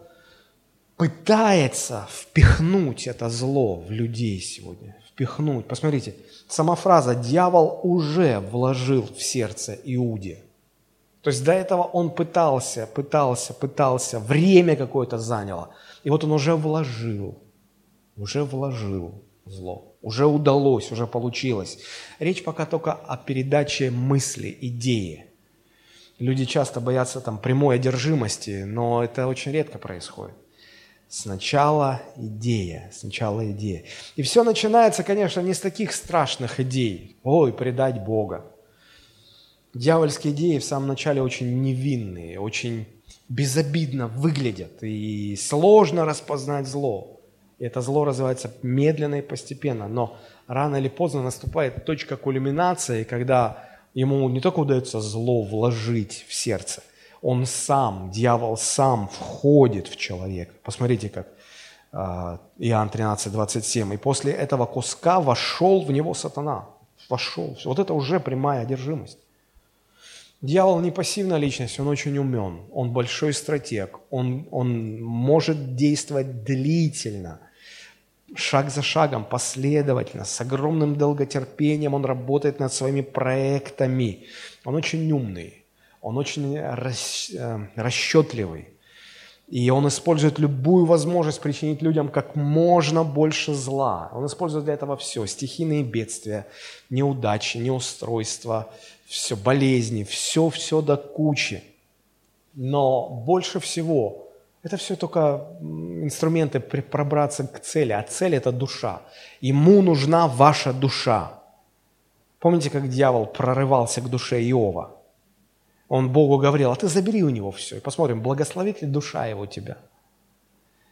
пытается впихнуть это зло в людей сегодня. Впихнуть. Посмотрите, сама фраза «дьявол уже вложил в сердце Иуде». То есть до этого он пытался, пытался, пытался, время какое-то заняло. И вот он уже вложил, уже вложил зло, уже удалось, уже получилось. Речь пока только о передаче мысли, идеи. Люди часто боятся там прямой одержимости, но это очень редко происходит. Сначала идея, сначала идея. И все начинается, конечно, не с таких страшных идей. Ой, предать Бога. Дьявольские идеи в самом начале очень невинные, очень безобидно выглядят. И сложно распознать зло. И это зло развивается медленно и постепенно. Но рано или поздно наступает точка кульминации, когда ему не только удается зло вложить в сердце – он сам, дьявол сам входит в человека. Посмотрите, как а, Иоанн 13, 27. «И после этого куска вошел в него сатана». Вошел. Вот это уже прямая одержимость. Дьявол не пассивная личность, он очень умен, он большой стратег, он, он может действовать длительно, шаг за шагом, последовательно, с огромным долготерпением он работает над своими проектами. Он очень умный, он очень э, расчетливый. И он использует любую возможность причинить людям как можно больше зла. Он использует для этого все. Стихийные бедствия, неудачи, неустройства, все, болезни, все-все до кучи. Но больше всего это все только инструменты пробраться к цели. А цель – это душа. Ему нужна ваша душа. Помните, как дьявол прорывался к душе Иова? Он Богу говорил, а ты забери у него все. И посмотрим, благословит ли душа его тебя.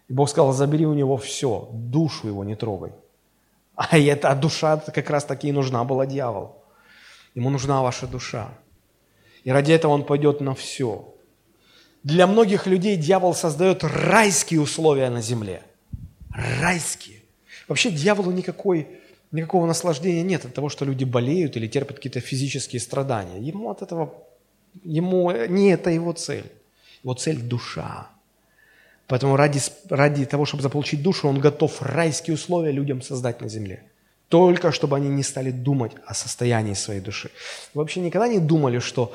И Бог сказал, забери у него все, душу его не трогай. А эта душа как раз таки и нужна была дьяволу. Ему нужна ваша душа. И ради этого он пойдет на все. Для многих людей дьявол создает райские условия на земле. Райские. Вообще дьяволу никакой Никакого наслаждения нет от того, что люди болеют или терпят какие-то физические страдания. Ему от этого, ему не это его цель. Его цель – душа. Поэтому ради, ради того, чтобы заполучить душу, он готов райские условия людям создать на земле. Только чтобы они не стали думать о состоянии своей души. Вы вообще никогда не думали, что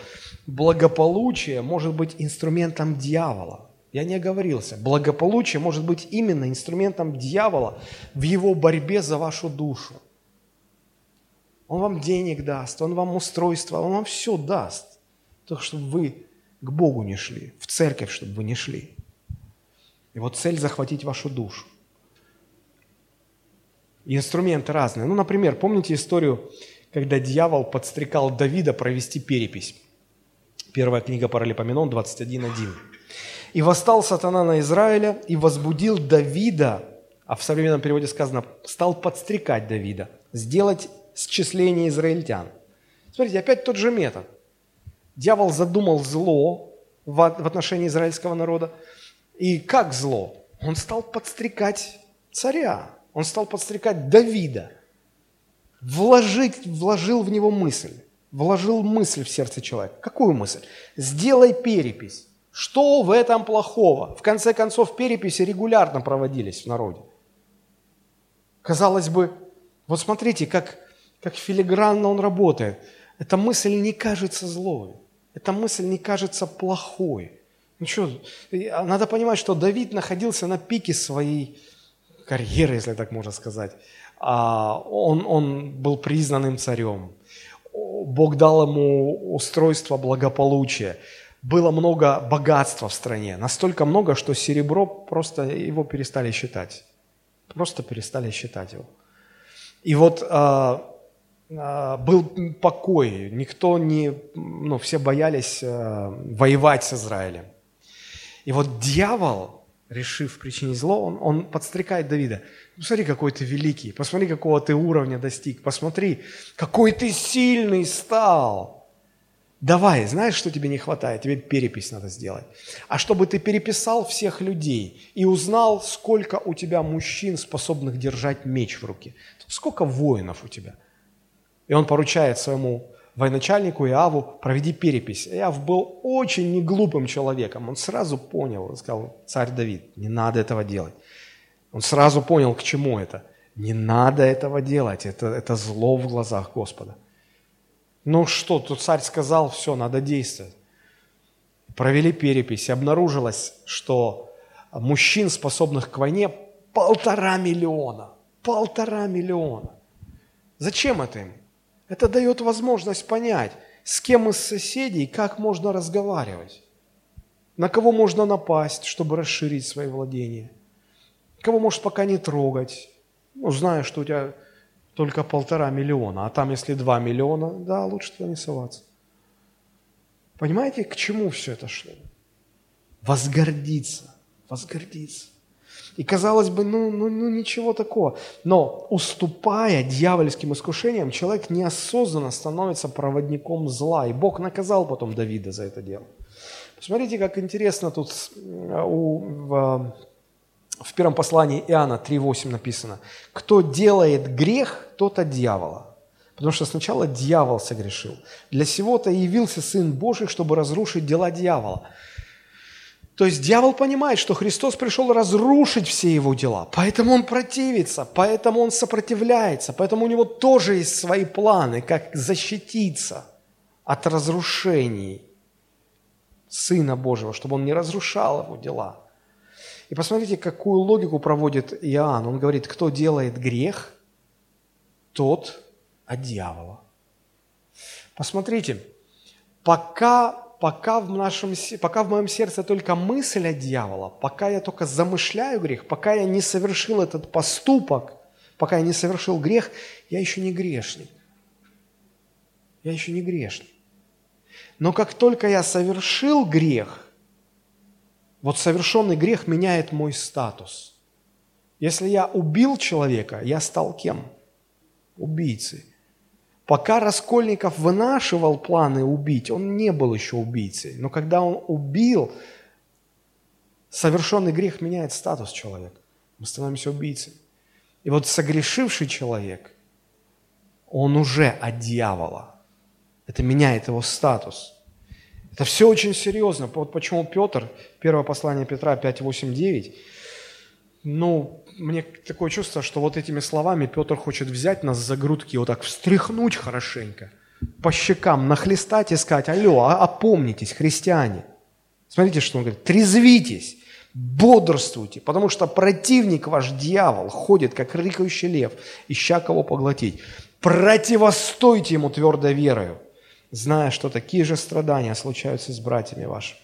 благополучие может быть инструментом дьявола? Я не оговорился. Благополучие может быть именно инструментом дьявола в его борьбе за вашу душу. Он вам денег даст, он вам устройство, он вам все даст. Только чтобы вы к Богу не шли, в церковь, чтобы вы не шли. Его цель – захватить вашу душу. И инструменты разные. Ну, например, помните историю, когда дьявол подстрекал Давида провести перепись? Первая книга Паралипоменон 21.1. «И восстал сатана на Израиля и возбудил Давида, а в современном переводе сказано, стал подстрекать Давида, сделать счисление израильтян». Смотрите, опять тот же метод. Дьявол задумал зло в отношении израильского народа. И как зло? Он стал подстрекать царя, он стал подстрекать Давида, вложить, вложил в него мысль, вложил мысль в сердце человека. Какую мысль? Сделай перепись. Что в этом плохого? В конце концов, переписи регулярно проводились в народе. Казалось бы, вот смотрите, как, как филигранно он работает. Эта мысль не кажется злой, эта мысль не кажется плохой. Ну что, надо понимать, что Давид находился на пике своей карьеры, если так можно сказать. А, он, он был признанным царем. Бог дал ему устройство благополучия. Было много богатства в стране. Настолько много, что серебро просто его перестали считать. Просто перестали считать его. И вот а, а, был покой. Никто не... Ну, все боялись а, воевать с Израилем. И вот дьявол, решив причинить зло, он, он подстрекает Давида. Посмотри, какой ты великий, посмотри, какого ты уровня достиг, посмотри, какой ты сильный стал. Давай, знаешь, что тебе не хватает? Тебе перепись надо сделать. А чтобы ты переписал всех людей и узнал, сколько у тебя мужчин, способных держать меч в руке. Сколько воинов у тебя? И он поручает своему военачальнику Иаву, проведи перепись. Иав был очень неглупым человеком. Он сразу понял, он сказал, царь Давид, не надо этого делать. Он сразу понял, к чему это. Не надо этого делать, это, это зло в глазах Господа. Ну что, тут царь сказал, все, надо действовать. Провели перепись, и обнаружилось, что мужчин, способных к войне, полтора миллиона. Полтора миллиона. Зачем это им? Это дает возможность понять, с кем из соседей, как можно разговаривать, на кого можно напасть, чтобы расширить свои владения, кого можешь пока не трогать, ну, зная, что у тебя только полтора миллиона, а там, если два миллиона, да, лучше туда не соваться. Понимаете, к чему все это шло? Возгордиться, возгордиться. И казалось бы, ну, ну, ну ничего такого. Но уступая дьявольским искушениям, человек неосознанно становится проводником зла. И Бог наказал потом Давида за это дело. Посмотрите, как интересно тут у, в, в первом послании Иоанна 3.8 написано. «Кто делает грех, тот от дьявола». Потому что сначала дьявол согрешил. Для сего-то явился Сын Божий, чтобы разрушить дела дьявола. То есть дьявол понимает, что Христос пришел разрушить все его дела, поэтому он противится, поэтому он сопротивляется, поэтому у него тоже есть свои планы, как защититься от разрушений Сына Божьего, чтобы он не разрушал его дела. И посмотрите, какую логику проводит Иоанн. Он говорит, кто делает грех, тот от дьявола. Посмотрите, пока пока в, нашем, пока в моем сердце только мысль от дьявола, пока я только замышляю грех, пока я не совершил этот поступок, пока я не совершил грех, я еще не грешник. Я еще не грешник. Но как только я совершил грех, вот совершенный грех меняет мой статус. Если я убил человека, я стал кем? Убийцей. Пока Раскольников вынашивал планы убить, он не был еще убийцей. Но когда он убил, совершенный грех меняет статус человека. Мы становимся убийцей. И вот согрешивший человек он уже от дьявола. Это меняет его статус. Это все очень серьезно. Вот почему Петр, первое послание Петра 5, 8, 9, ну, мне такое чувство, что вот этими словами Петр хочет взять нас за грудки, вот так встряхнуть хорошенько, по щекам нахлестать и сказать, алло, а опомнитесь, христиане. Смотрите, что он говорит, трезвитесь, бодрствуйте, потому что противник ваш дьявол ходит, как рыкающий лев, ища кого поглотить. Противостойте ему твердой верою, зная, что такие же страдания случаются с братьями вашими.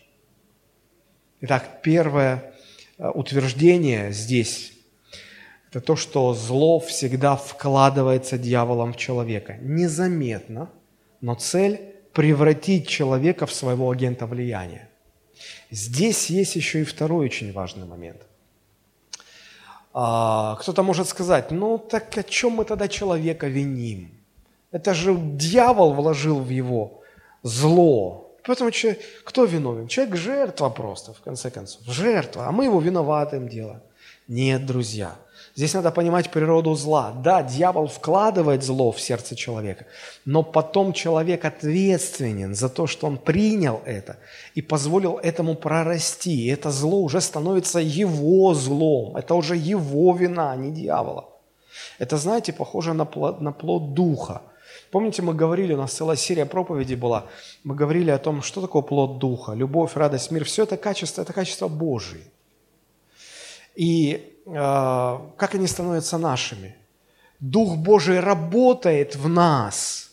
Итак, первое э, утверждение здесь – это то, что зло всегда вкладывается дьяволом в человека. Незаметно, но цель – превратить человека в своего агента влияния. Здесь есть еще и второй очень важный момент. А, кто-то может сказать, ну так о чем мы тогда человека виним? Это же дьявол вложил в его зло. Поэтому человек, кто виновен? Человек жертва просто, в конце концов. Жертва, а мы его виноватым делаем. Нет, друзья – Здесь надо понимать природу зла. Да, дьявол вкладывает зло в сердце человека, но потом человек ответственен за то, что он принял это и позволил этому прорасти. И это зло уже становится его злом. Это уже его вина, а не дьявола. Это, знаете, похоже на плод, на плод духа. Помните, мы говорили, у нас целая серия проповедей была, мы говорили о том, что такое плод духа, любовь, радость, мир. Все это качество, это качество Божие. И как они становятся нашими? Дух Божий работает в нас,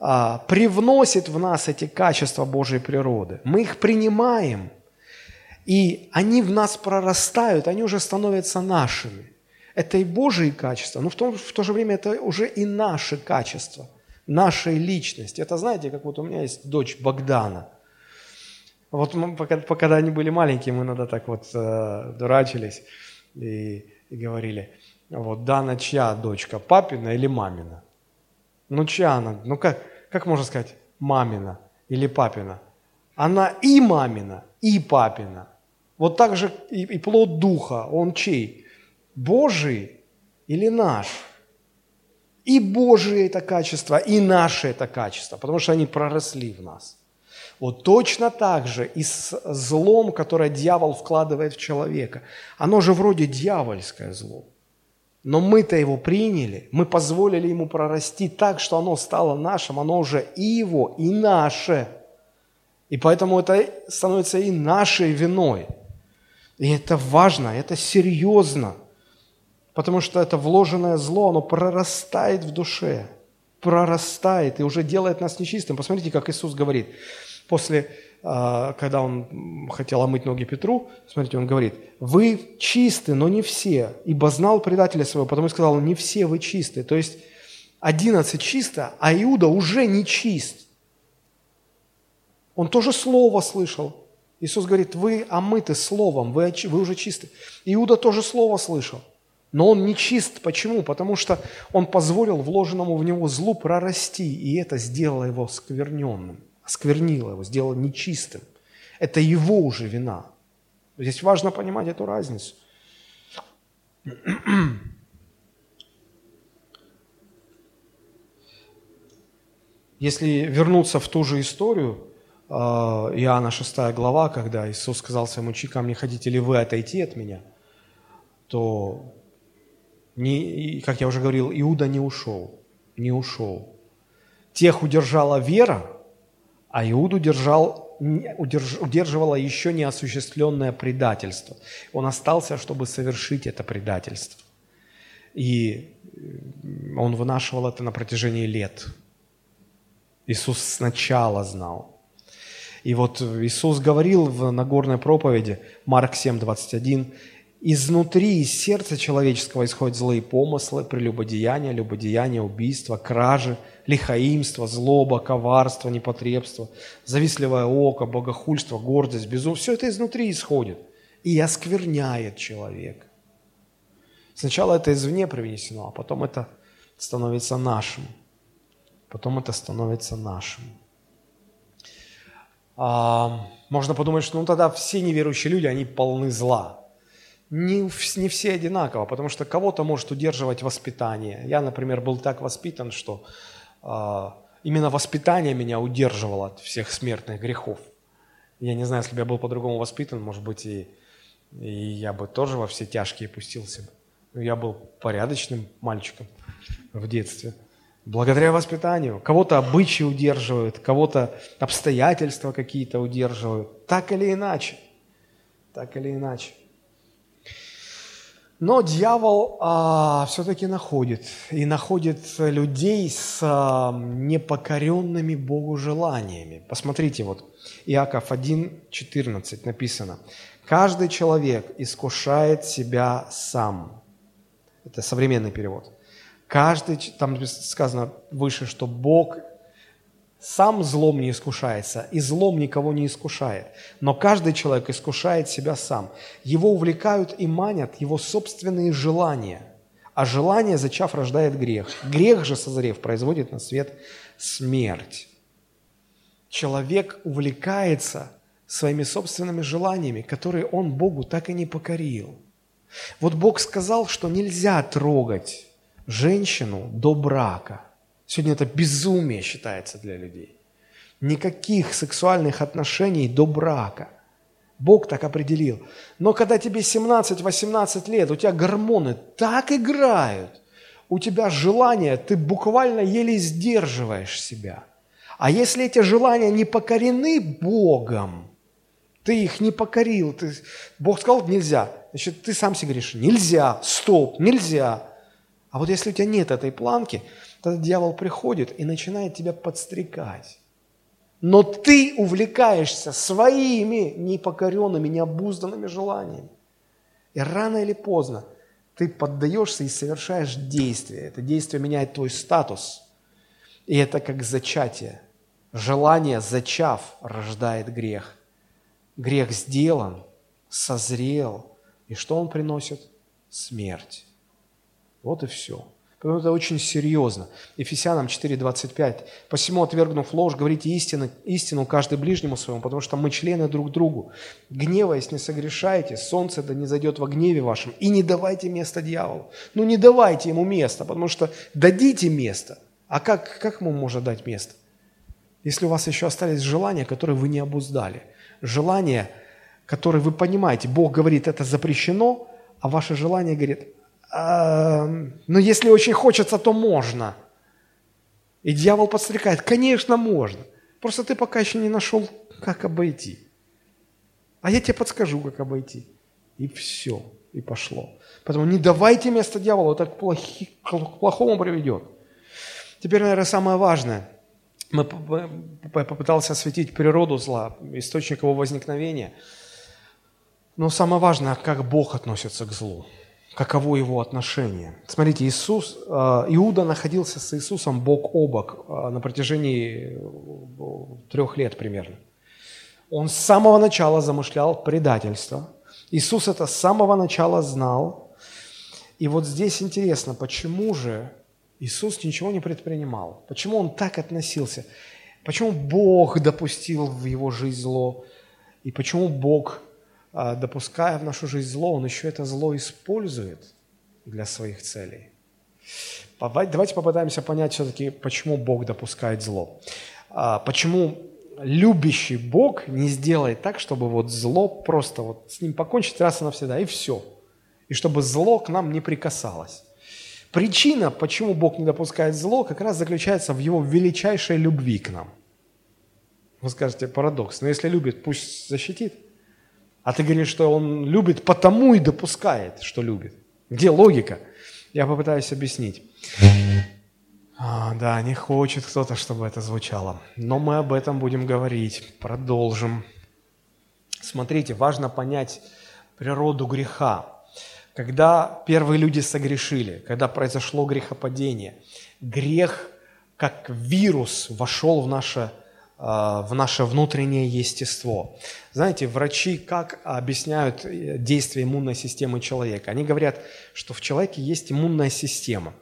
э, привносит в нас эти качества Божьей природы. Мы их принимаем, и они в нас прорастают, они уже становятся нашими. Это и Божьи качества, но в, том, в то же время это уже и наши качества, нашей личности. Это знаете, как вот у меня есть дочь Богдана – вот мы, пока, пока они были маленькие, мы иногда так вот э, дурачились и, и говорили, вот Дана чья дочка, папина или мамина? Ну чья она? Ну как, как можно сказать мамина или папина? Она и мамина, и папина. Вот так же и, и плод духа, он чей? Божий или наш? И Божие это качество, и наше это качество, потому что они проросли в нас – вот точно так же и с злом, которое дьявол вкладывает в человека. Оно же вроде дьявольское зло. Но мы-то его приняли, мы позволили ему прорасти так, что оно стало нашим, оно уже и его, и наше. И поэтому это становится и нашей виной. И это важно, это серьезно, потому что это вложенное зло, оно прорастает в душе, прорастает и уже делает нас нечистым. Посмотрите, как Иисус говорит – после, а, когда он хотел омыть ноги Петру, смотрите, он говорит, вы чисты, но не все, ибо знал предателя своего, потому что сказал, не все вы чисты. То есть 11 чисто, а Иуда уже не чист. Он тоже слово слышал. Иисус говорит, вы омыты словом, вы, вы уже чисты. Иуда тоже слово слышал. Но он не чист. Почему? Потому что он позволил вложенному в него злу прорасти, и это сделало его скверненным осквернила его, сделала нечистым. Это его уже вина. Здесь важно понимать эту разницу. Если вернуться в ту же историю, э, Иоанна 6 глава, когда Иисус сказал своим ученикам, не хотите ли вы отойти от меня, то, не, как я уже говорил, Иуда не ушел, не ушел. Тех удержала вера, а Иуду держал, удерживало еще неосуществленное предательство. Он остался, чтобы совершить это предательство. И он вынашивал это на протяжении лет. Иисус сначала знал. И вот Иисус говорил в Нагорной проповеди, Марк 7, 21, Изнутри, из сердца человеческого исходят злые помыслы, прелюбодеяния, любодеяния, убийства, кражи, лихаимство, злоба, коварство, непотребство, завистливое око, богохульство, гордость, безумие. Все это изнутри исходит и оскверняет человека. Сначала это извне привнесено, а потом это становится нашим. Потом это становится нашим. А, можно подумать, что ну тогда все неверующие люди, они полны зла. Не, не все одинаково, потому что кого-то может удерживать воспитание. Я, например, был так воспитан, что именно воспитание меня удерживало от всех смертных грехов. Я не знаю, если бы я был по-другому воспитан, может быть, и, и я бы тоже во все тяжкие пустился бы. Но я был порядочным мальчиком в детстве. Благодаря воспитанию. Кого-то обычаи удерживают, кого-то обстоятельства какие-то удерживают. Так или иначе. Так или иначе. Но дьявол а, все-таки находит, и находит людей с а, непокоренными Богу желаниями. Посмотрите, вот Иаков 1,14 написано. «Каждый человек искушает себя сам». Это современный перевод. Каждый, там сказано выше, что Бог сам злом не искушается, и злом никого не искушает. Но каждый человек искушает себя сам. Его увлекают и манят его собственные желания. А желание, зачав, рождает грех. Грех же, созрев, производит на свет смерть. Человек увлекается своими собственными желаниями, которые он Богу так и не покорил. Вот Бог сказал, что нельзя трогать женщину до брака – Сегодня это безумие считается для людей. Никаких сексуальных отношений до брака. Бог так определил. Но когда тебе 17-18 лет, у тебя гормоны так играют, у тебя желания, ты буквально еле сдерживаешь себя. А если эти желания не покорены Богом, ты их не покорил, ты, Бог сказал, нельзя, значит, ты сам себе говоришь, нельзя, стоп, нельзя. А вот если у тебя нет этой планки, Тогда дьявол приходит и начинает тебя подстрекать. Но ты увлекаешься своими непокоренными, необузданными желаниями. И рано или поздно ты поддаешься и совершаешь действие. Это действие меняет твой статус. И это как зачатие. Желание, зачав, рождает грех. Грех сделан, созрел. И что он приносит? Смерть. Вот и все. Поэтому это очень серьезно. Ефесянам 4.25. «Посему, отвергнув ложь, говорите истину, истину каждый ближнему своему, потому что мы члены друг другу. Гневаясь, не согрешайте, солнце да не зайдет во гневе вашем, и не давайте место дьяволу». Ну, не давайте ему место, потому что дадите место. А как, как ему можно дать место? Если у вас еще остались желания, которые вы не обуздали. Желания, которые вы понимаете, Бог говорит, это запрещено, а ваше желание говорит, ну, если очень хочется, то можно. И дьявол подстрекает, конечно, можно. Просто ты пока еще не нашел, как обойти. А я тебе подскажу, как обойти. И все, и пошло. Поэтому не давайте место дьяволу, это к, плохи, к плохому приведет. Теперь, наверное, самое важное. Мы попытался осветить природу зла, источник его возникновения. Но самое важное, как Бог относится к злу каково его отношение. Смотрите, Иисус, э, Иуда находился с Иисусом бок о бок э, на протяжении э, трех лет примерно. Он с самого начала замышлял предательство. Иисус это с самого начала знал. И вот здесь интересно, почему же Иисус ничего не предпринимал? Почему Он так относился? Почему Бог допустил в его жизнь зло? И почему Бог допуская в нашу жизнь зло, он еще это зло использует для своих целей. Давайте попытаемся понять все-таки, почему Бог допускает зло. А, почему любящий Бог не сделает так, чтобы вот зло просто вот с ним покончить раз и навсегда, и все. И чтобы зло к нам не прикасалось. Причина, почему Бог не допускает зло, как раз заключается в его величайшей любви к нам. Вы скажете, парадокс. Но если любит, пусть защитит. А ты говоришь, что он любит, потому и допускает, что любит. Где логика? Я попытаюсь объяснить. А, да, не хочет кто-то, чтобы это звучало. Но мы об этом будем говорить. Продолжим. Смотрите, важно понять природу греха. Когда первые люди согрешили, когда произошло грехопадение, грех как вирус вошел в наше в наше внутреннее естество. Знаете, врачи как объясняют э, действие иммунной системы человека? Они говорят, что в человеке есть иммунная система.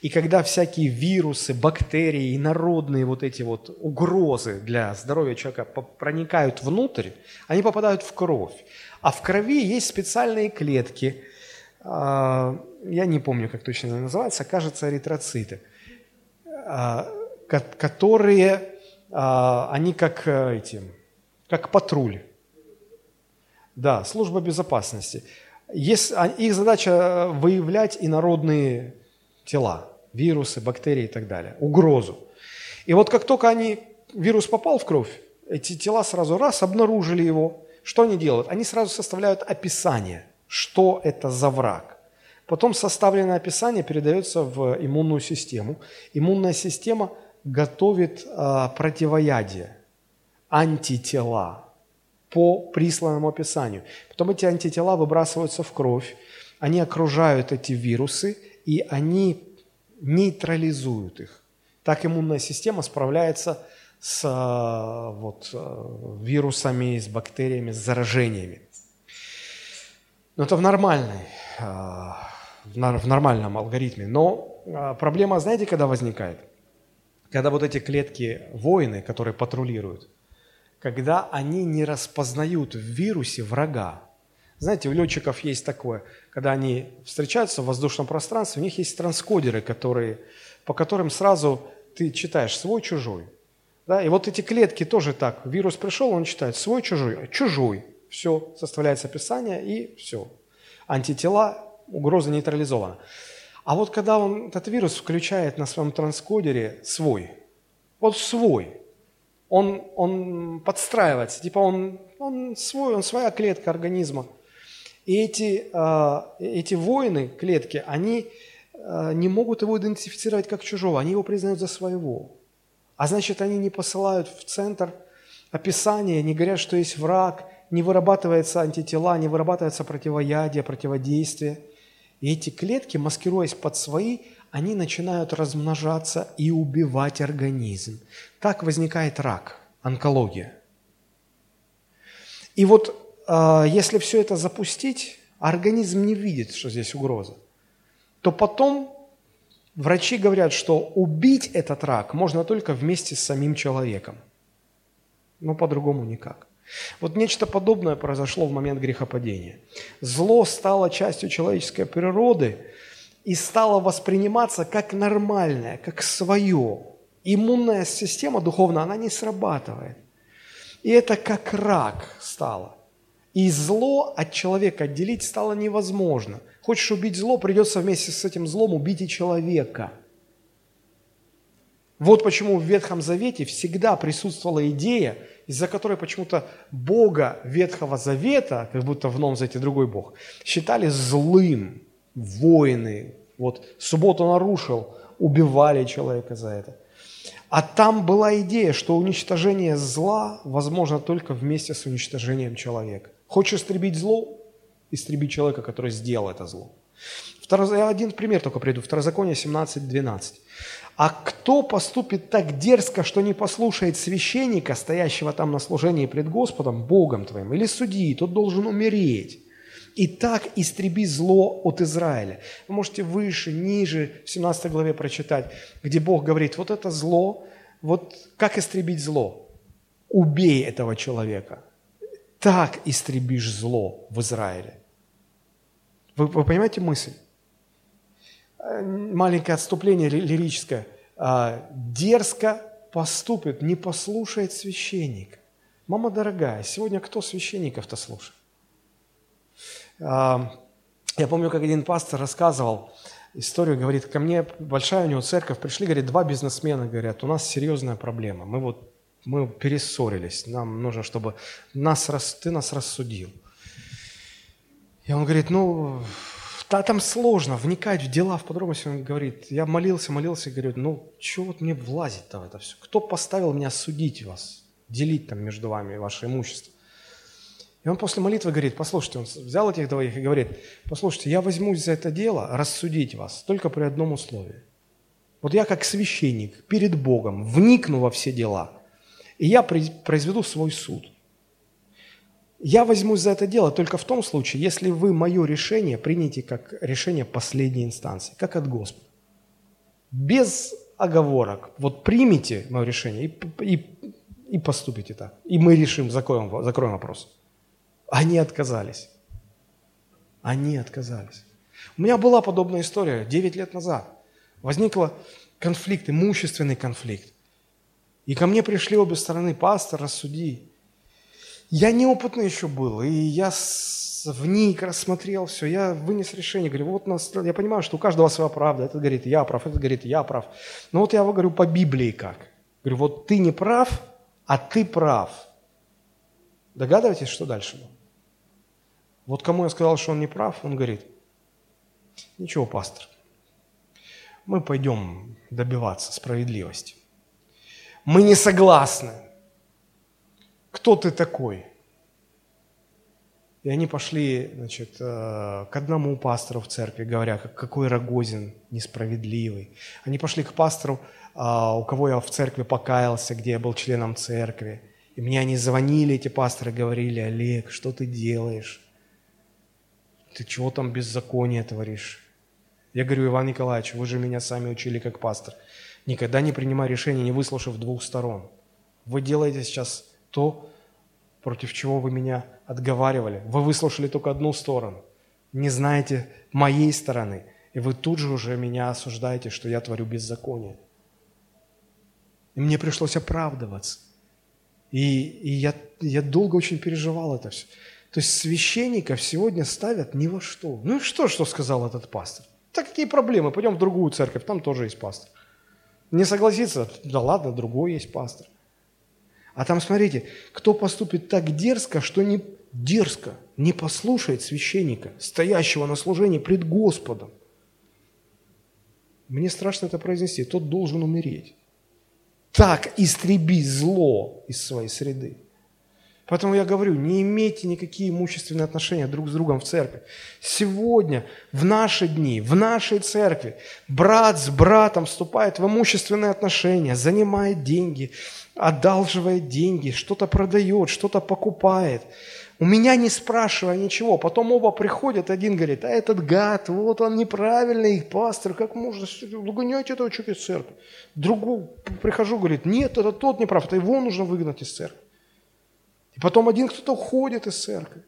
И когда всякие вирусы, бактерии, инородные вот эти вот угрозы для здоровья человека проникают внутрь, они попадают в кровь. А в крови есть специальные клетки, а, я не помню, как точно они называются, кажется, эритроциты, которые они как э, эти, как патруль. Да, служба безопасности. Есть, а, их задача э, выявлять инородные тела, вирусы, бактерии и так далее, угрозу. И вот как только они, вирус попал в кровь, эти тела сразу раз обнаружили его. Что они делают? Они сразу составляют описание, что это за враг. Потом составленное описание передается в иммунную систему. Иммунная система – готовит а, противоядие, антитела по присланному описанию. Потом эти антитела выбрасываются в кровь, они окружают эти вирусы, и они нейтрализуют их. Так иммунная система справляется с а, вот, а, вирусами, с бактериями, с заражениями. Но это в, нормальной, а, в нормальном алгоритме. Но проблема, знаете, когда возникает – когда вот эти клетки воины, которые патрулируют, когда они не распознают в вирусе врага. Знаете, у летчиков есть такое, когда они встречаются в воздушном пространстве, у них есть транскодеры, которые, по которым сразу ты читаешь свой-чужой. Да? И вот эти клетки тоже так. Вирус пришел, он читает свой-чужой, чужой. Все, составляется описание и все. Антитела, угроза нейтрализована. А вот когда он этот вирус включает на своем транскодере свой, вот свой, он, он подстраивается, типа он, он свой, он своя клетка организма. И эти, э, эти воины, клетки, они э, не могут его идентифицировать как чужого, они его признают за своего. А значит, они не посылают в центр описания, не говорят, что есть враг, не вырабатывается антитела, не вырабатывается противоядие, противодействие – и эти клетки, маскируясь под свои, они начинают размножаться и убивать организм. Так возникает рак, онкология. И вот э, если все это запустить, организм не видит, что здесь угроза, то потом врачи говорят, что убить этот рак можно только вместе с самим человеком. Но по-другому никак. Вот нечто подобное произошло в момент грехопадения. Зло стало частью человеческой природы и стало восприниматься как нормальное, как свое. Иммунная система духовная, она не срабатывает. И это как рак стало. И зло от человека отделить стало невозможно. Хочешь убить зло, придется вместе с этим злом убить и человека. Вот почему в Ветхом Завете всегда присутствовала идея – из-за которой почему-то Бога Ветхого Завета, как будто в Новом Завете другой Бог, считали злым, воины. Вот субботу нарушил, убивали человека за это. А там была идея, что уничтожение зла возможно только вместе с уничтожением человека. Хочешь истребить зло? Истреби человека, который сделал это зло. Второй, я один пример только приду. Второзаконие 17.12. А кто поступит так дерзко, что не послушает священника, стоящего там на служении пред Господом, Богом твоим, или судьи, тот должен умереть. И так истреби зло от Израиля. Вы можете выше, ниже, в 17 главе прочитать, где Бог говорит, вот это зло, вот как истребить зло? Убей этого человека. Так истребишь зло в Израиле. Вы, вы понимаете мысль? Маленькое отступление лирическое, а, дерзко поступит, не послушает священника. Мама дорогая, сегодня кто священников-то слушает? А, я помню, как один пастор рассказывал историю, говорит, ко мне большая у него церковь, пришли, говорит, два бизнесмена, говорят, у нас серьезная проблема, мы вот мы перессорились, нам нужно, чтобы нас, ты нас рассудил. И он говорит, ну, да, там сложно вникать в дела, в подробности. Он говорит, я молился, молился, и говорю, ну, что вот мне влазить-то в это все? Кто поставил меня судить вас, делить там между вами ваше имущество? И он после молитвы говорит, послушайте, он взял этих двоих и говорит, послушайте, я возьмусь за это дело рассудить вас только при одном условии. Вот я как священник перед Богом вникну во все дела. и я произведу свой суд. Я возьмусь за это дело только в том случае, если вы мое решение примете как решение последней инстанции, как от Господа. Без оговорок. Вот примите мое решение и, и, и поступите так. И мы решим, закроем, закроем вопрос. Они отказались. Они отказались. У меня была подобная история 9 лет назад. Возникла конфликт, имущественный конфликт. И ко мне пришли обе стороны, пастор, рассуди. Я неопытный еще был, и я вник рассмотрел все, я вынес решение, говорю, вот нас, я понимаю, что у каждого своя правда, этот говорит, я прав, этот говорит, я прав. Но вот я говорю по Библии как. Говорю, вот ты не прав, а ты прав. Догадываетесь, что дальше было? Вот кому я сказал, что он не прав, он говорит, ничего, пастор, мы пойдем добиваться справедливости. Мы не согласны. Кто ты такой? И они пошли значит, э, к одному пастору в церкви, говоря, какой Рогозин несправедливый. Они пошли к пастору, а, у кого я в церкви покаялся, где я был членом церкви. И мне они звонили, эти пасторы, говорили, Олег, что ты делаешь? Ты чего там беззаконие творишь? Я говорю, Иван Николаевич, вы же меня сами учили как пастор. Никогда не принимай решения, не выслушав двух сторон. Вы делаете сейчас то, против чего вы меня отговаривали. Вы выслушали только одну сторону. Не знаете моей стороны. И вы тут же уже меня осуждаете, что я творю беззаконие. И мне пришлось оправдываться. И, и я, я долго очень переживал это все. То есть священников сегодня ставят ни во что. Ну и что, что сказал этот пастор? Так какие проблемы? Пойдем в другую церковь, там тоже есть пастор. Не согласиться? Да ладно, другой есть пастор. А там, смотрите, кто поступит так дерзко, что не дерзко, не послушает священника, стоящего на служении пред Господом. Мне страшно это произнести. Тот должен умереть. Так истреби зло из своей среды. Поэтому я говорю, не имейте никакие имущественные отношения друг с другом в церкви. Сегодня, в наши дни, в нашей церкви, брат с братом вступает в имущественные отношения, занимает деньги, одалживает деньги, что-то продает, что-то покупает. У меня не спрашивая ничего. Потом оба приходят, один говорит, а этот гад, вот он неправильный, пастор, как можно выгонять этого человека из церкви? Другу прихожу, говорит, нет, это тот неправ, это его нужно выгнать из церкви. И потом один кто-то уходит из церкви.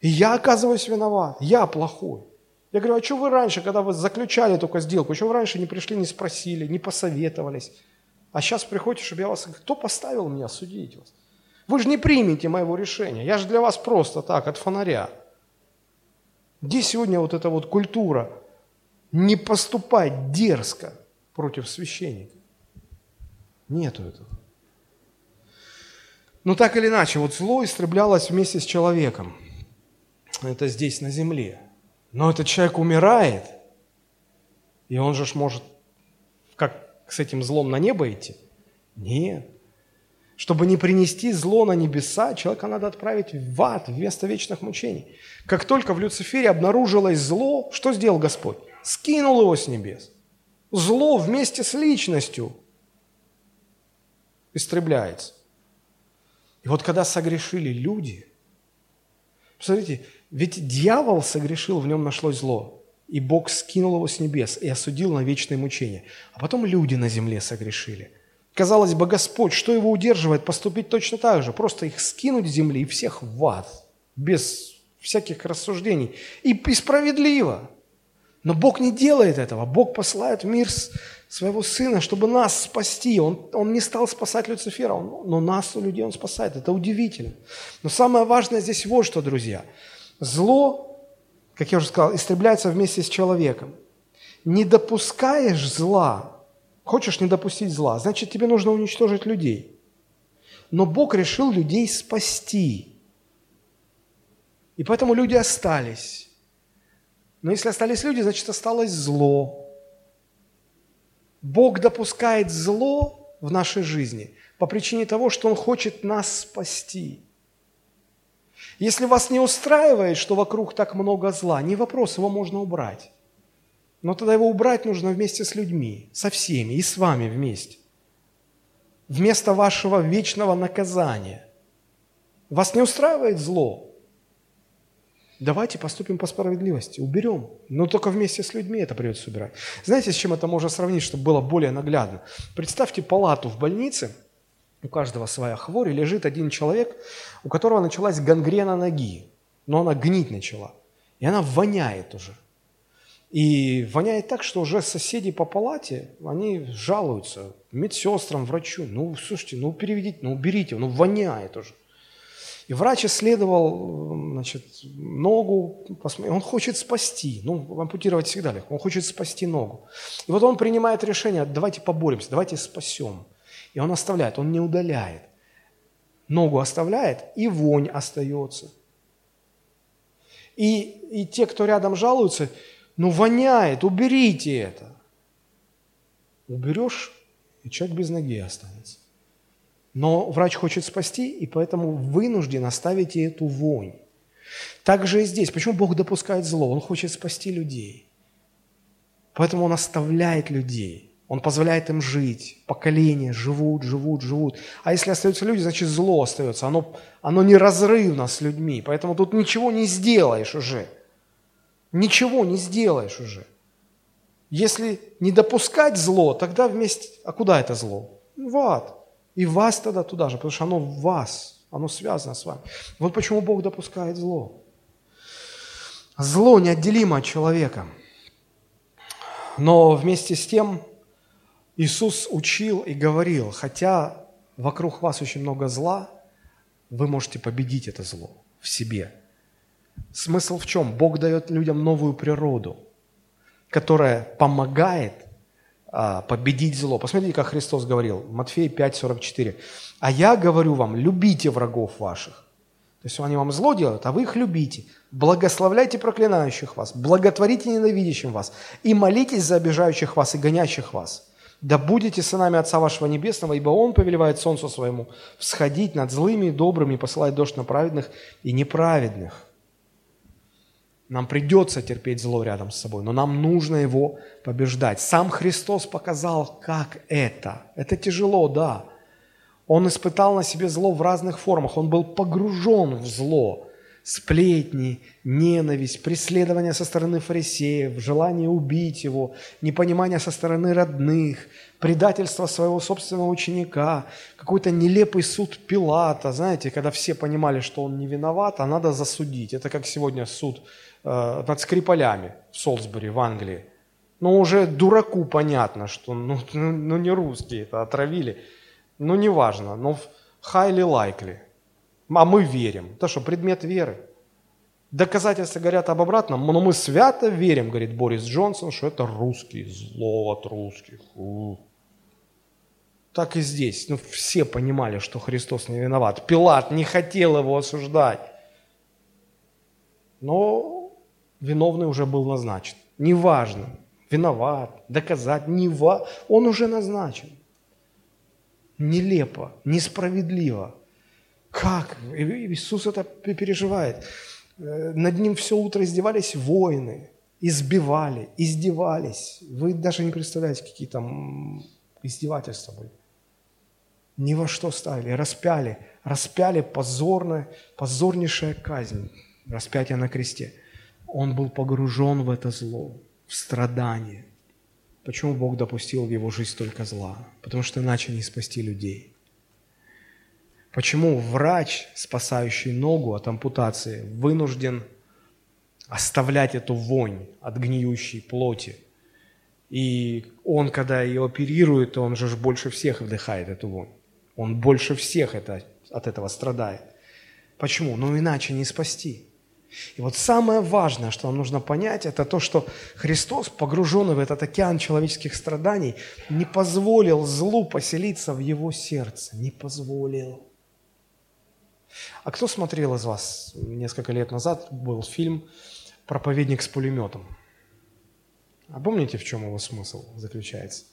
И я оказываюсь виноват, я плохой. Я говорю, а что вы раньше, когда вы заключали только сделку, что вы раньше не пришли, не спросили, не посоветовались? А сейчас приходите, чтобы я вас... Кто поставил меня судить вас? Вы же не примете моего решения. Я же для вас просто так, от фонаря. Где сегодня вот эта вот культура не поступать дерзко против священника? Нету этого. Но так или иначе, вот зло истреблялось вместе с человеком. Это здесь, на земле. Но этот человек умирает, и он же может с этим злом на небо идти? Нет. Чтобы не принести зло на небеса, человека надо отправить в ад вместо вечных мучений. Как только в Люцифере обнаружилось зло, что сделал Господь? Скинул его с небес. Зло вместе с личностью истребляется. И вот когда согрешили люди, посмотрите, ведь дьявол согрешил, в нем нашлось зло, и Бог скинул его с небес и осудил на вечное мучение. А потом люди на земле согрешили. Казалось бы, Господь, что его удерживает поступить точно так же? Просто их скинуть с земли и всех в ад, без всяких рассуждений. И, и справедливо. Но Бог не делает этого. Бог посылает в мир своего Сына, чтобы нас спасти. Он, он не стал спасать Люцифера, он, но нас, людей, Он спасает. Это удивительно. Но самое важное здесь вот что, друзья. Зло, как я уже сказал, истребляется вместе с человеком. Не допускаешь зла, хочешь не допустить зла, значит, тебе нужно уничтожить людей. Но Бог решил людей спасти. И поэтому люди остались. Но если остались люди, значит осталось зло. Бог допускает зло в нашей жизни по причине того, что Он хочет нас спасти. Если вас не устраивает, что вокруг так много зла, не вопрос, его можно убрать. Но тогда его убрать нужно вместе с людьми, со всеми и с вами вместе. вместо вашего вечного наказания. Вас не устраивает зло? Давайте поступим по справедливости, уберем. Но только вместе с людьми это придется убирать. Знаете, с чем это можно сравнить, чтобы было более наглядно? Представьте палату в больнице, у каждого своя хворь, и лежит один человек, у которого началась гангрена ноги, но она гнить начала. И она воняет уже. И воняет так, что уже соседи по палате, они жалуются медсестрам, врачу. Ну, слушайте, ну переведите, ну уберите, ну воняет уже. И врач исследовал значит, ногу, он хочет спасти, ну, ампутировать всегда легко, он хочет спасти ногу. И вот он принимает решение, давайте поборемся, давайте спасем. И он оставляет, он не удаляет. Ногу оставляет, и вонь остается. И, и те, кто рядом жалуются, ну воняет, уберите это. Уберешь, и человек без ноги останется. Но врач хочет спасти, и поэтому вынужден оставить и эту вонь. Так же и здесь. Почему Бог допускает зло? Он хочет спасти людей. Поэтому Он оставляет людей. Он позволяет им жить. Поколения живут, живут, живут. А если остаются люди, значит зло остается. Оно, оно неразрывно с людьми. Поэтому тут ничего не сделаешь уже. Ничего не сделаешь уже. Если не допускать зло, тогда вместе... А куда это зло? В ад. И вас тогда туда же, потому что оно в вас, оно связано с вами. Вот почему Бог допускает зло. Зло неотделимо от человека. Но вместе с тем Иисус учил и говорил, хотя вокруг вас очень много зла, вы можете победить это зло в себе. Смысл в чем? Бог дает людям новую природу, которая помогает а, победить зло. Посмотрите, как Христос говорил, Матфей 5, 44. «А я говорю вам, любите врагов ваших». То есть они вам зло делают, а вы их любите. Благословляйте проклинающих вас, благотворите ненавидящим вас и молитесь за обижающих вас и гонящих вас. Да будете сынами Отца вашего Небесного, ибо Он повелевает солнцу своему всходить над злыми и добрыми и посылать дождь на праведных и неправедных. Нам придется терпеть зло рядом с собой, но нам нужно его побеждать. Сам Христос показал, как это. Это тяжело, да. Он испытал на себе зло в разных формах. Он был погружен в зло. Сплетни, ненависть, преследование со стороны фарисеев, желание убить его, непонимание со стороны родных, предательство своего собственного ученика, какой-то нелепый суд Пилата. Знаете, когда все понимали, что он не виноват, а надо засудить. Это как сегодня суд Э, над Скрипалями в Солсбери, в Англии. Но уже дураку понятно, что ну, ну, ну не русские это отравили. Ну, неважно, но highly likely. А мы верим. Это что, предмет веры? Доказательства говорят об обратном, но мы свято верим, говорит Борис Джонсон, что это русские, зло от русских. У. Так и здесь. Ну, все понимали, что Христос не виноват. Пилат не хотел его осуждать. Но виновный уже был назначен. Неважно, виноват, доказать, не ва... он уже назначен. Нелепо, несправедливо. Как? Иисус это переживает. Э, над ним все утро издевались воины, избивали, издевались. Вы даже не представляете, какие там издевательства были. Ни во что ставили, распяли, распяли позорная, позорнейшая казнь, распятие на кресте – он был погружен в это зло, в страдание. Почему Бог допустил в его жизнь только зла? Потому что иначе не спасти людей. Почему врач, спасающий ногу от ампутации, вынужден оставлять эту вонь от гниющей плоти? И он, когда ее оперирует, он же больше всех вдыхает эту вонь. Он больше всех это, от этого страдает. Почему? Ну иначе не спасти. И вот самое важное, что нам нужно понять, это то, что Христос, погруженный в этот океан человеческих страданий, не позволил злу поселиться в его сердце. Не позволил. А кто смотрел из вас несколько лет назад, был фильм «Проповедник с пулеметом»? А помните, в чем его смысл заключается?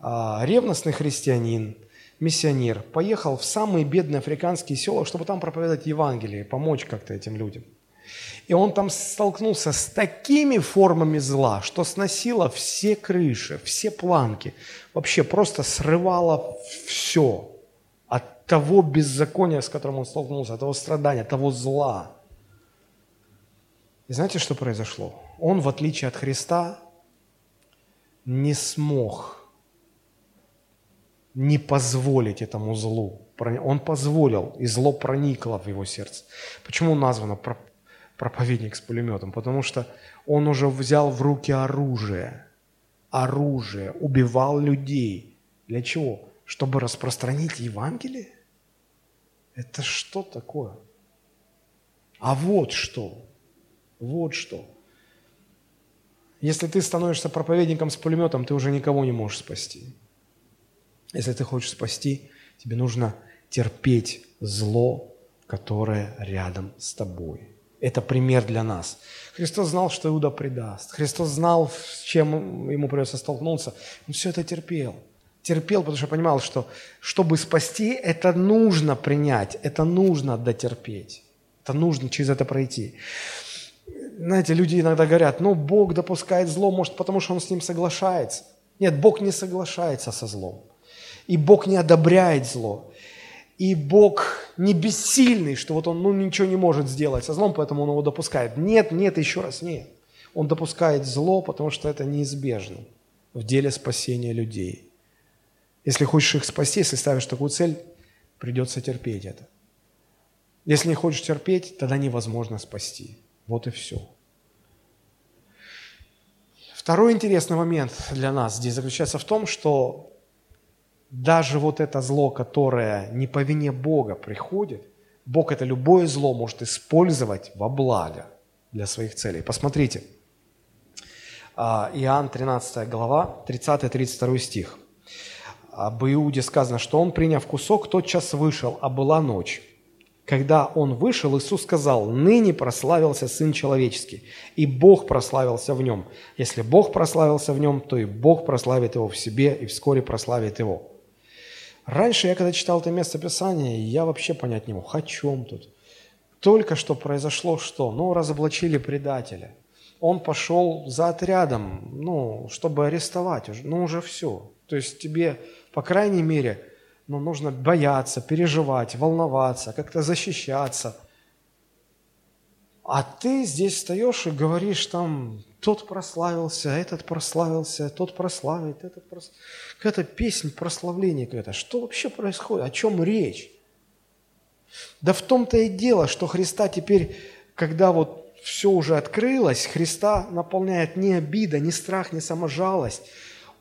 А, ревностный христианин, миссионер, поехал в самые бедные африканские села, чтобы там проповедовать Евангелие, помочь как-то этим людям. И он там столкнулся с такими формами зла, что сносило все крыши, все планки, вообще просто срывало все от того беззакония, с которым он столкнулся, от того страдания, от того зла. И знаете, что произошло? Он, в отличие от Христа, не смог не позволить этому злу. Он позволил, и зло проникло в его сердце. Почему названо проповедник с пулеметом? Потому что он уже взял в руки оружие. Оружие. Убивал людей. Для чего? Чтобы распространить Евангелие? Это что такое? А вот что. Вот что. Если ты становишься проповедником с пулеметом, ты уже никого не можешь спасти. Если ты хочешь спасти, тебе нужно терпеть зло, которое рядом с тобой. Это пример для нас. Христос знал, что Иуда предаст. Христос знал, с чем ему придется столкнуться. Он все это терпел. Терпел, потому что понимал, что чтобы спасти, это нужно принять, это нужно дотерпеть. Это нужно через это пройти. Знаете, люди иногда говорят, ну, Бог допускает зло, может, потому что Он с ним соглашается. Нет, Бог не соглашается со злом. И Бог не одобряет зло. И Бог не бессильный, что вот Он ну, ничего не может сделать со злом, поэтому Он его допускает. Нет, нет, еще раз нет. Он допускает зло, потому что это неизбежно в деле спасения людей. Если хочешь их спасти, если ставишь такую цель, придется терпеть это. Если не хочешь терпеть, тогда невозможно спасти. Вот и все. Второй интересный момент для нас здесь заключается в том, что даже вот это зло, которое не по вине Бога приходит, Бог это любое зло может использовать во благо для своих целей. Посмотрите, а, Иоанн 13 глава, 30-32 стих. Об Иуде сказано, что он, приняв кусок, тотчас вышел, а была ночь. Когда он вышел, Иисус сказал, «Ныне прославился Сын Человеческий, и Бог прославился в нем. Если Бог прославился в нем, то и Бог прославит его в себе, и вскоре прославит его». Раньше я, когда читал это место Писания, я вообще понять не мог, о чем тут. Только что произошло что? Ну, разоблачили предателя. Он пошел за отрядом, ну, чтобы арестовать. Ну, уже все. То есть тебе, по крайней мере, но нужно бояться, переживать, волноваться, как-то защищаться. А ты здесь встаешь и говоришь там, тот прославился, этот прославился, тот прославит, этот прославит. Какая-то песня прославления какая-то. Что вообще происходит? О чем речь? Да в том-то и дело, что Христа теперь, когда вот все уже открылось, Христа наполняет не обида, не страх, не саможалость,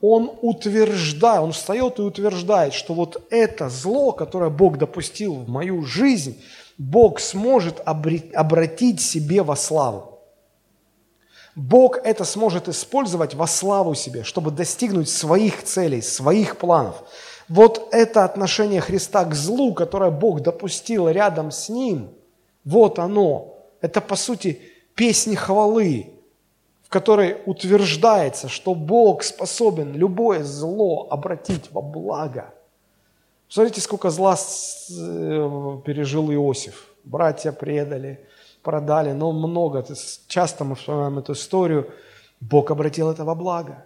он утверждает, он встает и утверждает, что вот это зло, которое Бог допустил в мою жизнь, Бог сможет обратить себе во славу. Бог это сможет использовать во славу себе, чтобы достигнуть своих целей, своих планов. Вот это отношение Христа к злу, которое Бог допустил рядом с Ним, вот оно. Это, по сути, песни хвалы, в которой утверждается, что Бог способен любое зло обратить во благо. Смотрите, сколько зла э, пережил Иосиф. Братья предали, продали, но много. Часто мы вспоминаем эту историю. Бог обратил это во благо.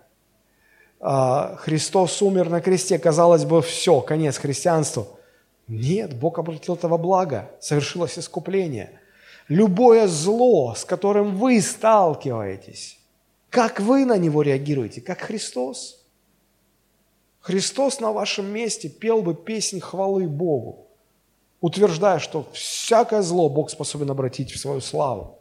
А, Христос умер на кресте, казалось бы, все, конец христианству. Нет, Бог обратил это во благо, совершилось искупление – любое зло, с которым вы сталкиваетесь, как вы на него реагируете, как Христос. Христос на вашем месте пел бы песнь хвалы Богу, утверждая, что всякое зло Бог способен обратить в свою славу.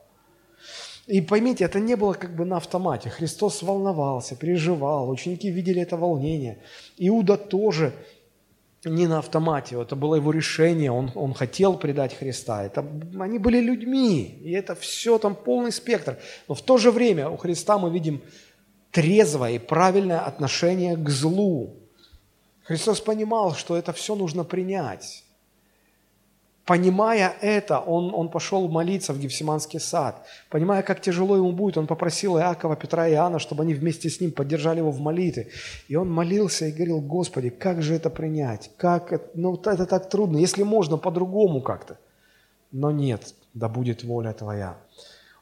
И поймите, это не было как бы на автомате. Христос волновался, переживал, ученики видели это волнение. Иуда тоже не на автомате, это было его решение, он, он хотел предать Христа. Это, они были людьми, и это все там полный спектр. Но в то же время у Христа мы видим трезвое и правильное отношение к злу. Христос понимал, что это все нужно принять. Понимая это, он, он пошел молиться в Гефсиманский сад. Понимая, как тяжело ему будет, он попросил Иакова, Петра и Иоанна, чтобы они вместе с ним поддержали его в молитве. И он молился и говорил, Господи, как же это принять? Как это? Ну, это так трудно. Если можно, по-другому как-то. Но нет, да будет воля Твоя.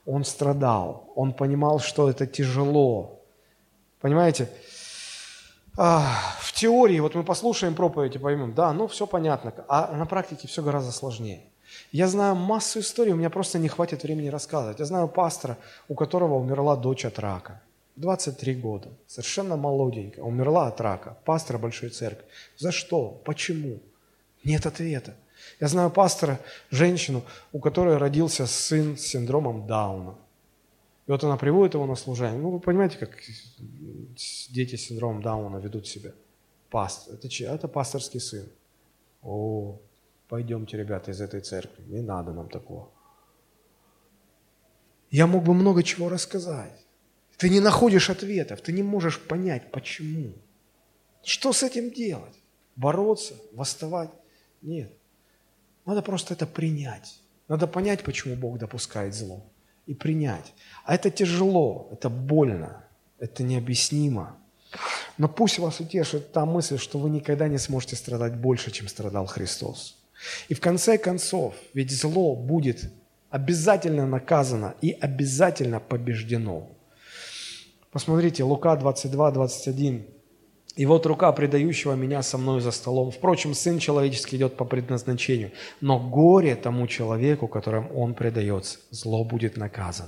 Он страдал, он понимал, что это тяжело. Понимаете? В теории, вот мы послушаем проповедь и поймем, да, ну все понятно, а на практике все гораздо сложнее. Я знаю массу историй, у меня просто не хватит времени рассказывать. Я знаю пастора, у которого умерла дочь от рака. 23 года, совершенно молоденькая, умерла от рака, пастора большой церкви. За что? Почему? Нет ответа. Я знаю пастора, женщину, у которой родился сын с синдромом Дауна. И вот она приводит его на служение. Ну, вы понимаете, как дети с синдромом Дауна ведут себя. Пастор. Это, чьи? это пасторский сын. О, пойдемте, ребята, из этой церкви. Не надо нам такого. Я мог бы много чего рассказать. Ты не находишь ответов, ты не можешь понять, почему. Что с этим делать? Бороться, восставать? Нет. Надо просто это принять. Надо понять, почему Бог допускает зло. И принять. А это тяжело, это больно, это необъяснимо. Но пусть вас утешит та мысль, что вы никогда не сможете страдать больше, чем страдал Христос. И в конце концов, ведь зло будет обязательно наказано и обязательно побеждено. Посмотрите, Лука 22, 21. И вот рука предающего меня со мной за столом. Впрочем, Сын Человеческий идет по предназначению. Но горе тому человеку, которым он предается. Зло будет наказан.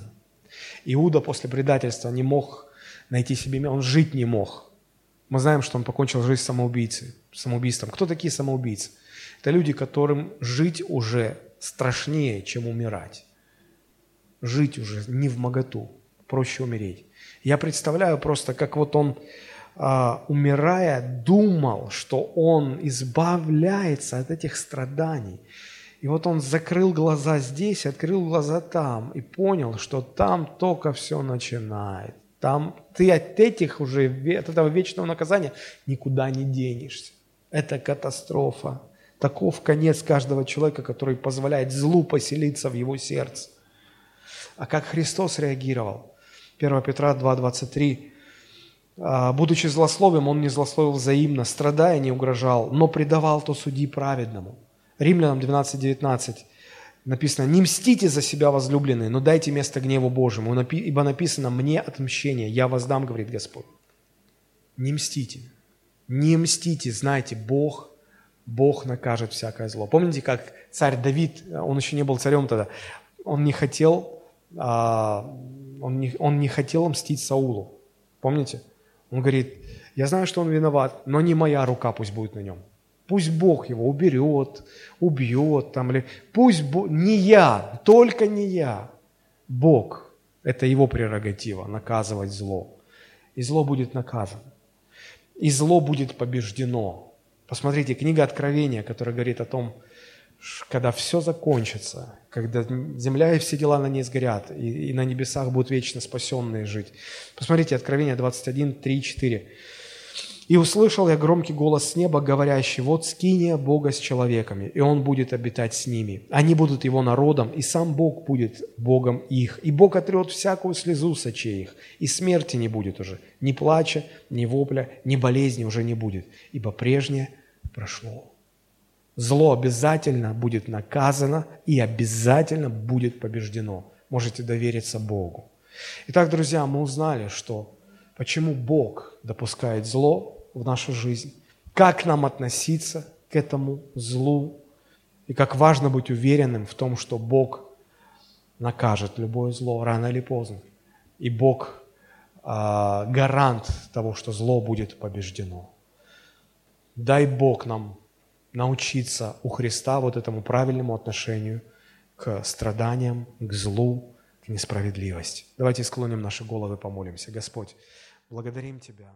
Иуда после предательства не мог найти себе он жить не мог. Мы знаем, что он покончил жизнь самоубийцей, самоубийством. Кто такие самоубийцы? Это люди, которым жить уже страшнее, чем умирать. Жить уже не в моготу, проще умереть. Я представляю просто, как вот он умирая, думал, что он избавляется от этих страданий. И вот он закрыл глаза здесь, открыл глаза там и понял, что там только все начинает. Там ты от этих уже, от этого вечного наказания никуда не денешься. Это катастрофа. Таков конец каждого человека, который позволяет злу поселиться в его сердце. А как Христос реагировал? 1 Петра 2,23 а, будучи злословием, он не злословил взаимно, страдая не угрожал, но предавал то суди праведному. Римлянам 12:19 написано, «Не мстите за себя, возлюбленные, но дайте место гневу Божьему, ибо написано, мне отмщение, я воздам, говорит Господь». Не мстите, не мстите, знайте, Бог, Бог накажет всякое зло. Помните, как царь Давид, он еще не был царем тогда, он не хотел, а, он не, он не хотел мстить Саулу. Помните? Он говорит, я знаю, что он виноват, но не моя рука пусть будет на нем. Пусть Бог его уберет, убьет там, или пусть Бог, не я, только не я. Бог, это его прерогатива, наказывать зло. И зло будет наказано. И зло будет побеждено. Посмотрите, книга Откровения, которая говорит о том, когда все закончится, когда земля и все дела на ней сгорят, и, и на небесах будут вечно спасенные жить. Посмотрите, Откровение 21, 3, 4. «И услышал я громкий голос с неба, говорящий, вот скиния Бога с человеками, и Он будет обитать с ними. Они будут Его народом, и сам Бог будет Богом их. И Бог отрет всякую слезу с очей их, и смерти не будет уже, ни плача, ни вопля, ни болезни уже не будет, ибо прежнее прошло». Зло обязательно будет наказано и обязательно будет побеждено. Можете довериться Богу. Итак, друзья, мы узнали, что почему Бог допускает зло в нашу жизнь, как нам относиться к этому злу, и как важно быть уверенным в том, что Бог накажет любое зло рано или поздно. И Бог э, гарант того, что зло будет побеждено. Дай Бог нам научиться у Христа вот этому правильному отношению к страданиям, к злу, к несправедливости. Давайте склоним наши головы, помолимся. Господь, благодарим Тебя.